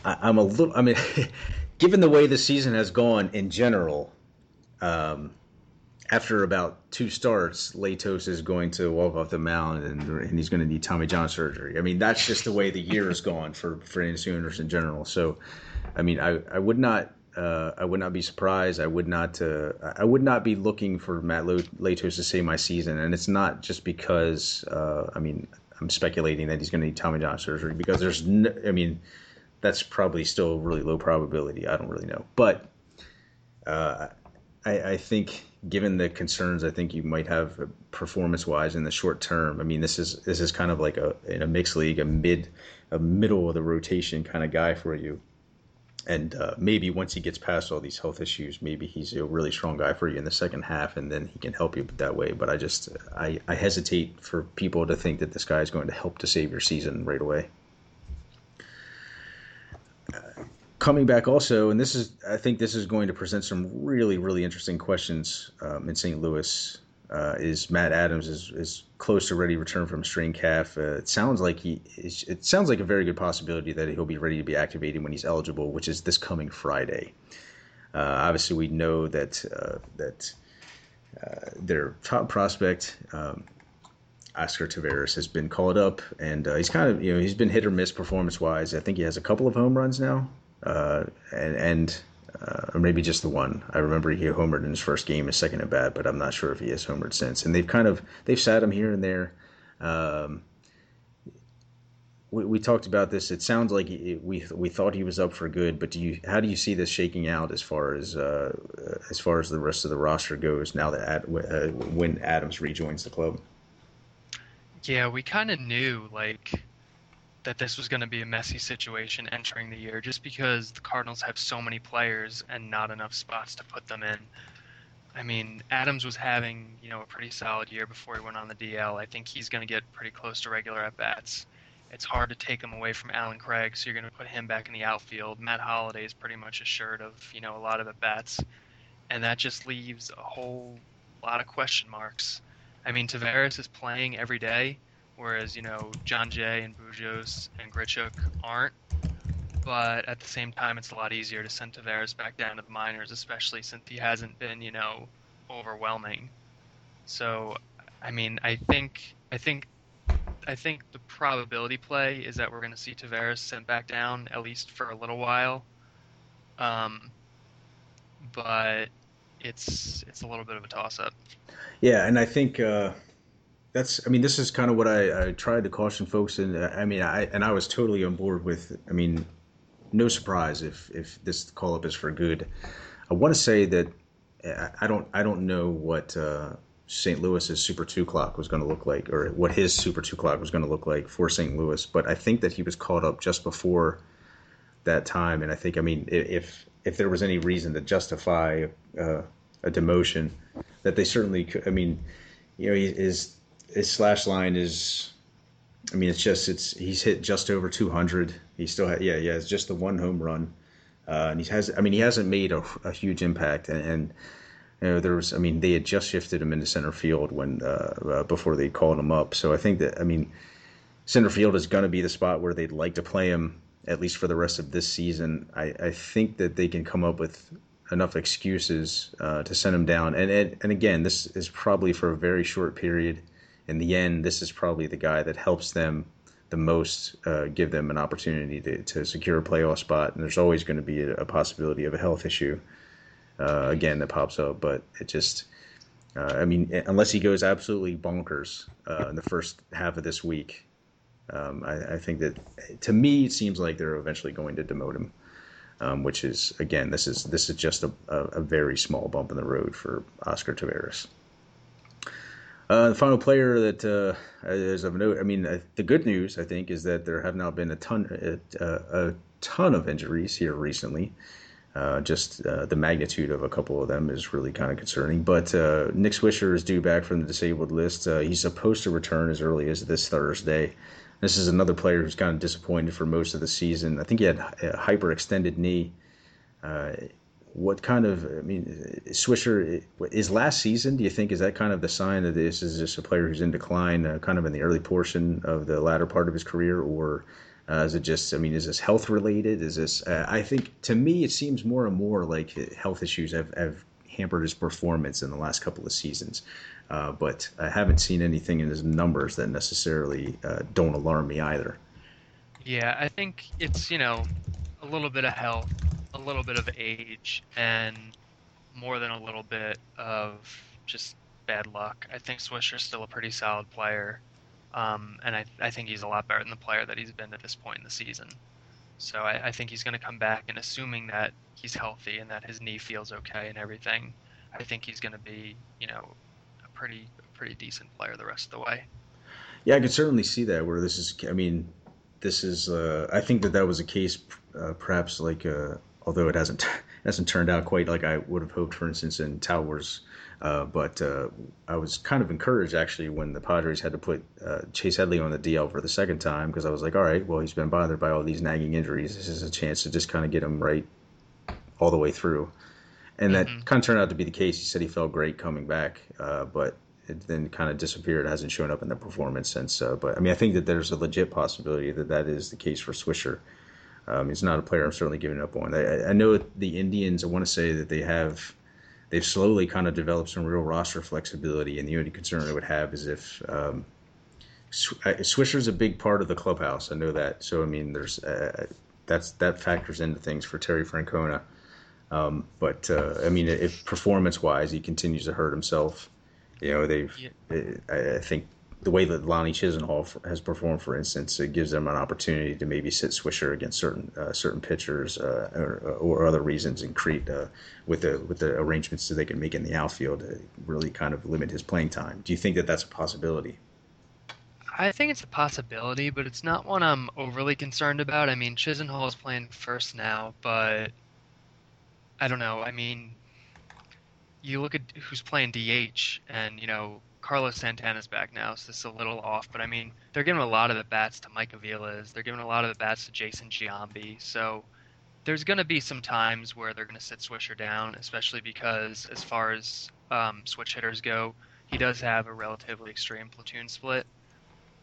S1: I, am a little. I mean, given the way the season has gone in general, um, after about two starts, Latos is going to walk off the mound and, and he's going to need Tommy John surgery. I mean, that's just the way the year has gone for for any Sooners in general. So, I mean, I, I would not uh, I would not be surprised. I would not. Uh, I would not be looking for Matt Latos to save my season, and it's not just because. Uh, I mean, I'm speculating that he's going to need Tommy John surgery because there's, no, I mean, that's probably still really low probability. I don't really know, but uh, I, I, think given the concerns, I think you might have performance wise in the short term. I mean, this is this is kind of like a in a mixed league, a mid, a middle of the rotation kind of guy for you and uh, maybe once he gets past all these health issues, maybe he's a really strong guy for you in the second half, and then he can help you that way. But I just I, I hesitate for people to think that this guy is going to help to save your season right away. Uh, coming back also, and this is I think this is going to present some really really interesting questions um, in St. Louis uh, is Matt Adams is, is close to ready to return from strain calf. Uh, it sounds like he it sounds like a very good possibility that he'll be ready to be activated when he's eligible, which is this coming Friday. Uh, obviously, we know that uh, that uh, their top prospect. Um, Oscar Taveras has been called up, and uh, he's kind of you know he's been hit or miss performance wise. I think he has a couple of home runs now, and and uh, or maybe just the one. I remember he homered in his first game, his second at bat, but I'm not sure if he has homered since. And they've kind of they've sat him here and there. Um, we, we, talked about this. It sounds like he, we we thought he was up for good, but do you how do you see this shaking out as far as uh, as far as the rest of the roster goes now that Ad, uh, when Adams rejoins the club?
S2: Yeah, we kind of knew like that this was going to be a messy situation entering the year just because the Cardinals have so many players and not enough spots to put them in. I mean, Adams was having, you know, a pretty solid year before he went on the DL. I think he's going to get pretty close to regular at bats. It's hard to take him away from Allen Craig, so you're going to put him back in the outfield. Matt Holliday is pretty much assured of, you know, a lot of at bats, and that just leaves a whole lot of question marks. I mean, Taveras is playing every day, whereas you know Jon Jay and Bourjos and Grichuk aren't. But at the same time, it's a lot easier to send Taveras back down to the minors, especially since he hasn't been, you know, overwhelming. So, I mean, I think I think I think the probability play is that we're going to see Taveras sent back down at least for a little while. Um, but it's it's a little bit of a toss up.
S1: Yeah, and I think uh, that's. I mean, this is kind of what I, I tried to caution folks, and I mean, I and I was totally on board with. I mean, no surprise if if this call up is for good. I want to say that I don't I don't know what uh, St. Louis's Super Two clock was going to look like, or what his Super Two clock was going to look like for St. Louis, but I think that he was called up just before that time, and I think I mean if if there was any reason to justify uh, a demotion, that they certainly could. I mean, you know, his his slash line is. I mean, it's just it's he's hit just over 200. He still had yeah yeah it's just the one home run, uh, and he has I mean he hasn't made a, a huge impact and, and you know, there was I mean they had just shifted him into center field when uh, uh, before they called him up. So I think that I mean center field is going to be the spot where they'd like to play him at least for the rest of this season. I, I think that they can come up with enough excuses uh, to send him down. And, and and again, this is probably for a very short period. In the end, this is probably the guy that helps them the most, uh, give them an opportunity to, to secure a playoff spot. And there's always going to be a, a possibility of a health issue uh, again that pops up. But it just, uh, I mean, unless he goes absolutely bonkers uh, in the first half of this week, um, I, I, think that to me it seems like they're eventually going to demote him um, which is again this is this is just a, a, a, very small bump in the road for Oscar Taveras. Uh, the final player that uh, is of note, I mean, uh, the good news I think is that there have now been a ton uh, a ton of injuries here recently. Uh, just uh, the magnitude of a couple of them is really kind of concerning. But Nick Swisher is due back from the disabled list. he's supposed to return as early as this Thursday. This is another player who's kind of disappointed for most of the season. I think he had a hyperextended knee. What kind of, I mean, Swisher, is last season, do you think, is that kind of the sign that this is just a player who's in decline, uh, kind of in the early portion of the latter part of his career? Or uh, is it just, I mean, is this health related? Is this, uh, I think, to me, it seems more and more like health issues have, have hampered his performance in the last couple of seasons. Uh, but I haven't seen anything in his numbers that necessarily uh, don't alarm me either.
S2: Yeah, I think it's you know a little bit of health, little bit of age, and more than a little bit of just bad luck. I think Swisher's still a pretty solid player, um, and I, I think he's a lot better than the player that he's been at this point in the season. So I, I think he's going to come back, and assuming that he's healthy and that his knee feels okay and everything, I think he's going to be you know a pretty pretty decent player the rest of the way.
S1: Yeah, I could certainly see that. Where this is, I mean, this is. Uh, I think that that was a case, uh, perhaps like, although it hasn't hasn't turned out quite like I would have hoped. For instance, in Towers, uh, but uh, I was kind of encouraged actually when the Padres had to put uh, Chase Headley on the DL for the second time because I was like, all right, well, he's been bothered by all these nagging injuries. This is a chance to just kind of get him right all the way through and that mm-hmm. kind of turned out to be the case. He said he felt great coming back, uh, but it then kind of disappeared. It hasn't shown up in the performance since. Uh, but I mean, I think that there's a legit possibility that that is the case for Swisher. Um, he's not a player I'm certainly giving up on. I, I know the Indians. I want to say that they have they've slowly kind of developed some real roster flexibility, and the only concern I would have is if um, Swisher's a big part of the clubhouse. I know that. So I mean, there's uh, that's that factors into things for Terry Francona. Um, but uh, I mean, if performance-wise, he continues to hurt himself. You know, they've. Yeah. I, I think the way that Lonnie Chisenhall has performed, for instance, it gives them an opportunity to maybe sit Swisher against certain uh, certain pitchers uh, or, or, other reasons and create uh, with the with the arrangements that they can make in the outfield to really kind of limit his playing time. Do you think that that's a possibility?
S2: I think it's a possibility, but it's not one I'm overly concerned about. I mean, Chisenhall is playing first now, but I don't know. I mean, you look at who's playing DH, and you know Carlos Santana's back now, so this is a little off. But I mean, they're giving a lot of the bats to Mike Aviles. They're giving a lot of the bats to Jason Giambi. So there's going to be some times where they're going to sit Swisher down, especially because as far as um, switch hitters go, he does have a relatively extreme platoon split.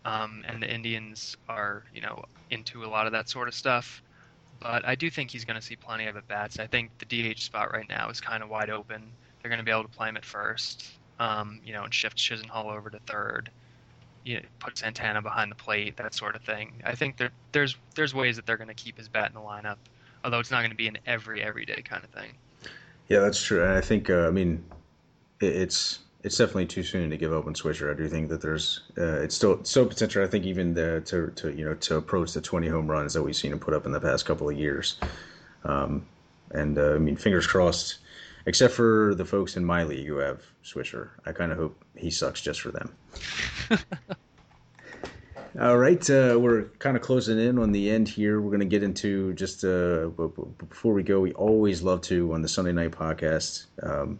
S2: Um, and the Indians are, you know, into a lot of that sort of stuff. But I do think he's going to see plenty of at bats. I think the DH spot right now is kind of wide open. They're going to be able to play him at first, um, you know, and shift Chisenhall over to third. You know, Santana behind the plate, that sort of thing. I think there, there's there's ways that they're going to keep his bat in the lineup, although it's not going to be an every everyday kind of thing.
S1: Yeah, that's true. I think, uh, I mean, it, it's it's definitely too soon to give up on Swisher. I do think that there's uh, it's still so potential. I think even the, to to you know to approach the 20 home runs that we've seen him put up in the past couple of years. Um, and uh, I mean, fingers crossed except for the folks in my league who have Swisher. I kind of hope he sucks just for them. All right, uh, we're kind of closing in on the end here. We're going to get into just uh, before we go. We always love to on the Sunday night podcast. Um,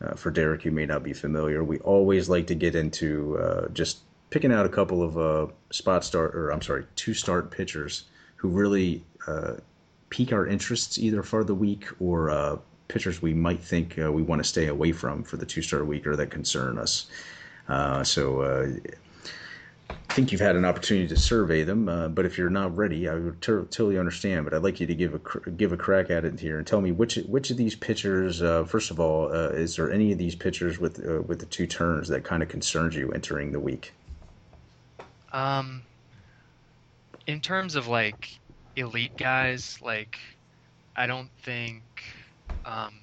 S1: uh, for Derek, who may not be familiar, we always like to get into uh, just picking out a couple of uh, spot start or I'm sorry, two start pitchers who really uh, pique our interests either for the week or pitchers we might think uh, we want to stay away from for the two star week or that concern us. Uh, so uh, I think you've had an opportunity to survey them, uh, but if you're not ready, I would t- totally understand. But I'd like you to give a cr- give a crack at it here and tell me which which of these pitchers. Uh, first of all, uh, is there any of these pitchers with with the two turns that kind of concerns you entering the week?
S2: Um, in terms of like elite guys, like I don't think um,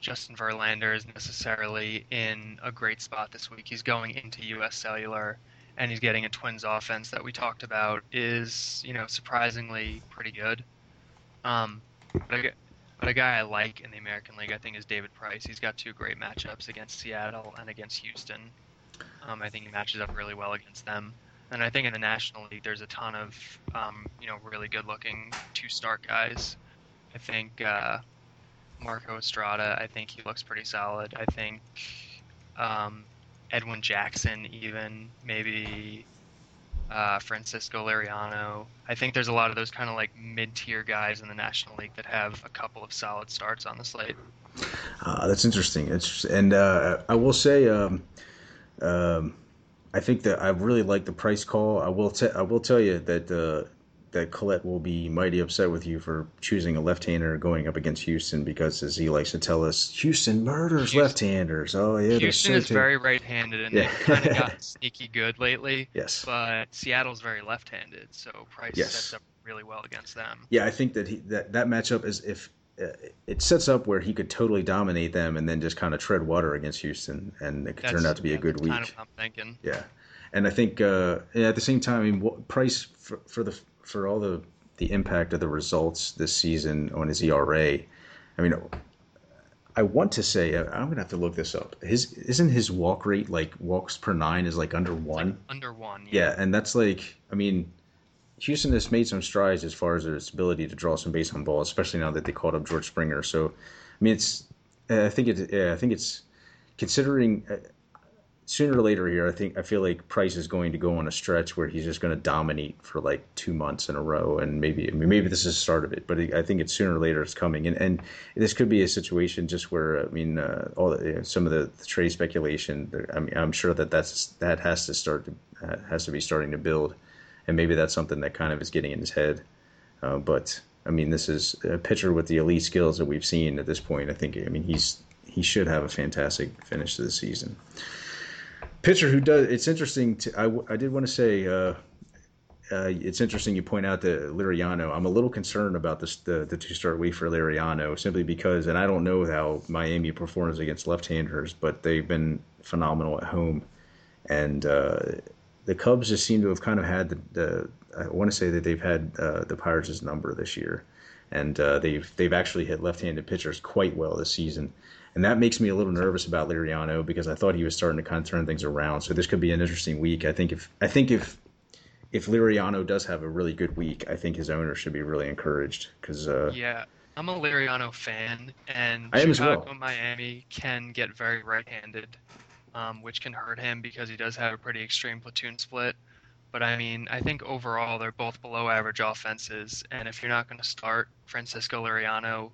S2: Justin Verlander is necessarily in a great spot this week. He's going into U.S. Cellular, and he's getting a Twins offense that we talked about is you know surprisingly pretty good. Um, but, a, but a guy I like in the American League, I think, is David Price. He's got two great matchups against Seattle and against Houston. Um, I think he matches up really well against them. And I think in the National League, there's a ton of um, you know really good-looking two-start guys. I think uh, Marco Estrada. I think he looks pretty solid. I think um, Edwin Jackson, even maybe uh, Francisco Liriano. I think there's a lot of those kind of like mid-tier guys in the National League that have a couple of solid starts on the slate.
S1: Uh, that's interesting. It's, and uh, I will say, um, um, I think that I really like the price call. I will I will tell you that uh, that Colette will be mighty upset with you for choosing a left-hander going up against Houston because, as he likes to tell us, Houston murders Houston. left-handers. Oh yeah,
S2: Houston is very right-handed and yeah. they kind of got sneaky good lately.
S1: Yes,
S2: but Seattle's very left-handed, so Price yes. sets up really well against them.
S1: Yeah, I think that he, that that matchup is if uh, it sets up where he could totally dominate them and then just kind of tread water against Houston, and it could That's, turn out to be a good week. Kind of
S2: I'm thinking.
S1: Yeah, and I think uh, at the same time, I mean, Price for, for the for all the the impact of the results this season on his ERA. I mean, I want to say I'm gonna have to look this up. His isn't his walk rate like walks per nine is like under one. Like
S2: under one.
S1: Yeah. yeah, and that's like I mean, Houston has made some strides as far as its ability to draw some base on balls, especially now that they called up George Springer. So, I mean, it's I think it yeah, I think it's considering sooner or later here, I think I feel like Price is going to go on a stretch where he's just going to dominate for like two months in a row, and maybe I mean, maybe this is the start of it, but I think it's sooner or later it's coming, and and this could be a situation just where I mean, uh, all the, you know, some of the, the, trade speculation. I mean, I'm sure that that's that has to start to, uh, has to be starting to build, and maybe that's something that kind of is getting in his head, uh, but. I mean, this is a pitcher with the elite skills that we've seen at this point. I think. I mean, he's he should have a fantastic finish to the season pitcher who does. It's interesting. To, I, I did want to say. Uh, uh, it's interesting you point out the Liriano. I'm a little concerned about this, the the two start week for Liriano simply because, and I don't know how Miami performs against left-handers, but they've been phenomenal at home, and uh, the Cubs just seem to have kind of had the. the I want to say that they've had uh, the Pirates' number this year, and uh, they've they've actually hit left-handed pitchers quite well this season and that makes me a little nervous about Liriano because I thought he was starting to kind of turn things around. So this could be an interesting week. I think if I think if if Liriano does have a really good week, I think his owner should be really encouraged because uh,
S2: yeah, I'm a Liriano fan, and
S1: I am
S2: Chicago
S1: as well.
S2: Miami can get very right-handed, um, which can hurt him because he does have a pretty extreme platoon split. But I mean, I think overall they're both below average offenses, and if you're not going to start Francisco Liriano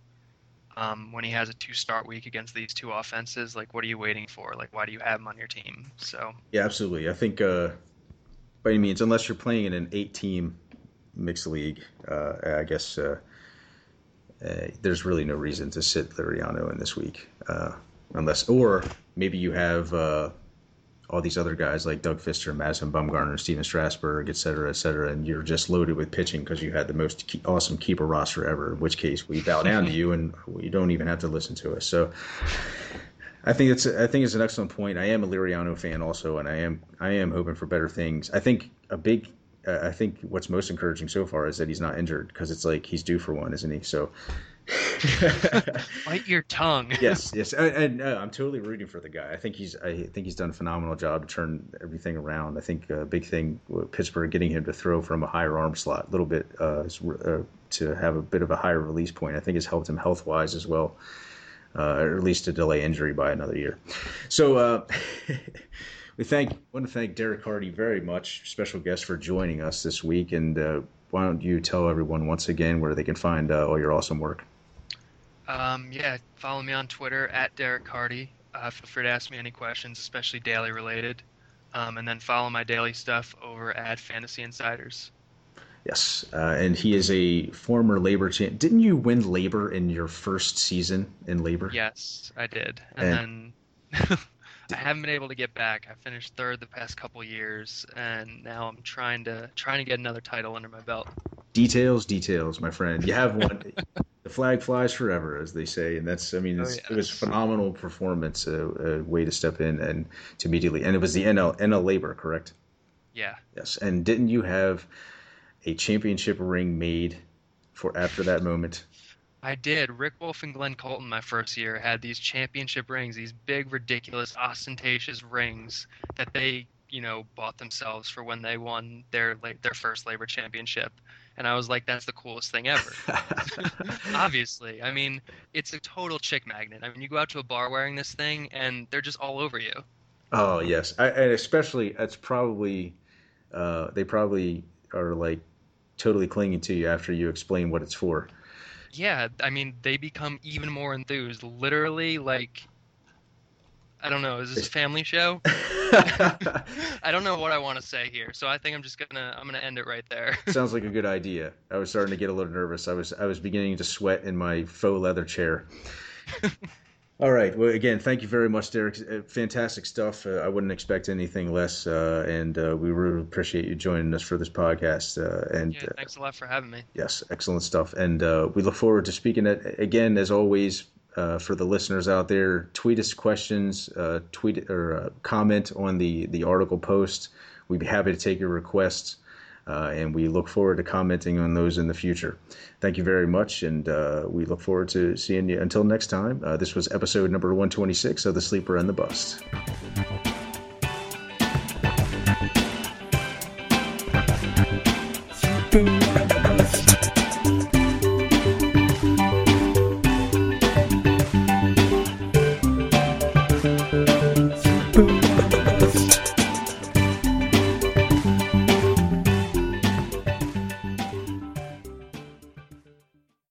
S2: um, when he has a two-start week against these two offenses, like what are you waiting for? Like why do you have him on your team? So
S1: yeah, absolutely. I think uh, by any means, unless you're playing in an eight-team mixed league, uh, I guess uh, uh, there's really no reason to sit Liriano in this week, uh, unless or maybe you have uh, all these other guys like Doug Fister, Madison Bumgarner, Stephen Strasburg, et cetera, et cetera, and you're just loaded with pitching because you had the most awesome keeper roster ever. In which case, we bow down to you, and you don't even have to listen to us. So, I think it's I think it's an excellent point. I am a Liriano fan also, and I am I am hoping for better things. I think a big I think what's most encouraging so far is that he's not injured because it's like he's due for one, isn't he? So.
S2: bite your tongue.
S1: yes, yes, and uh, I'm totally rooting for the guy. I think he's I think he's done a phenomenal job to turn everything around. I think a big thing with Pittsburgh getting him to throw from a higher arm slot, a little bit uh, uh, to have a bit of a higher release point. I think has helped him health wise as well, uh, or at least to delay injury by another year. So. Uh, we thank want to thank Derek Hardy very much, special guest for joining us this week. And uh, why don't you tell everyone once again where they can find uh, all your awesome work?
S2: Um, yeah, follow me on Twitter at Derek Hardy. Uh, feel free to ask me any questions, especially daily related. Um, and then follow my daily stuff over at Fantasy Insiders.
S1: Yes, uh, and he is a former LABR champ. Didn't you win LABR in your first season in LABR?
S2: Yes, I did. And, and then I haven't been able to get back. I finished third the past couple years, and now I'm trying to trying to get another title under my belt.
S1: Details, details, my friend. You have one. the flag flies forever, as they say, and that's. I mean, oh, yes. it was phenomenal performance, a, a, way to step in and to immediately, and it was the NL NL LABR, correct?
S2: Yeah.
S1: Yes, and didn't you have a championship ring made for after that moment?
S2: I did. Rick Wolf and Glenn Colton, my first year, had these championship rings, these big, ridiculous, ostentatious rings that they, you know, bought themselves for when they won their their first LABR championship. And I was like, that's the coolest thing ever. Obviously, I mean, it's a total chick magnet. I mean, you go out to a bar wearing this thing, and they're just all over you.
S1: Oh yes, I, and especially it's probably uh, they probably are like totally clinging to you after you explain what it's for
S2: yeah, I mean, they become even more enthused. Literally, like, I don't know. Is this a family show? I don't know what I want to say here, so I think I'm just gonna I'm gonna end it right there.
S1: Sounds like a good idea. I was starting to get a little nervous. I was I was beginning to sweat in my faux leather chair. All right. Well, again, thank you very much, Derek. Uh, fantastic stuff. Uh, I wouldn't expect anything less, uh, and uh, we really appreciate you joining us for this podcast. Uh, and
S2: yeah, thanks a lot for having me.
S1: Yes, excellent stuff. And uh, we look forward to speaking it again, as always. for the listeners out there, tweet us questions, tweet or comment on the the article post. We'd be happy to take your requests. Uh, and we look forward to commenting on those in the future. Thank you very much, and uh, we look forward to seeing you. Until next time, uh, this was episode number 126 of The Sleeper and the Bust. Boom.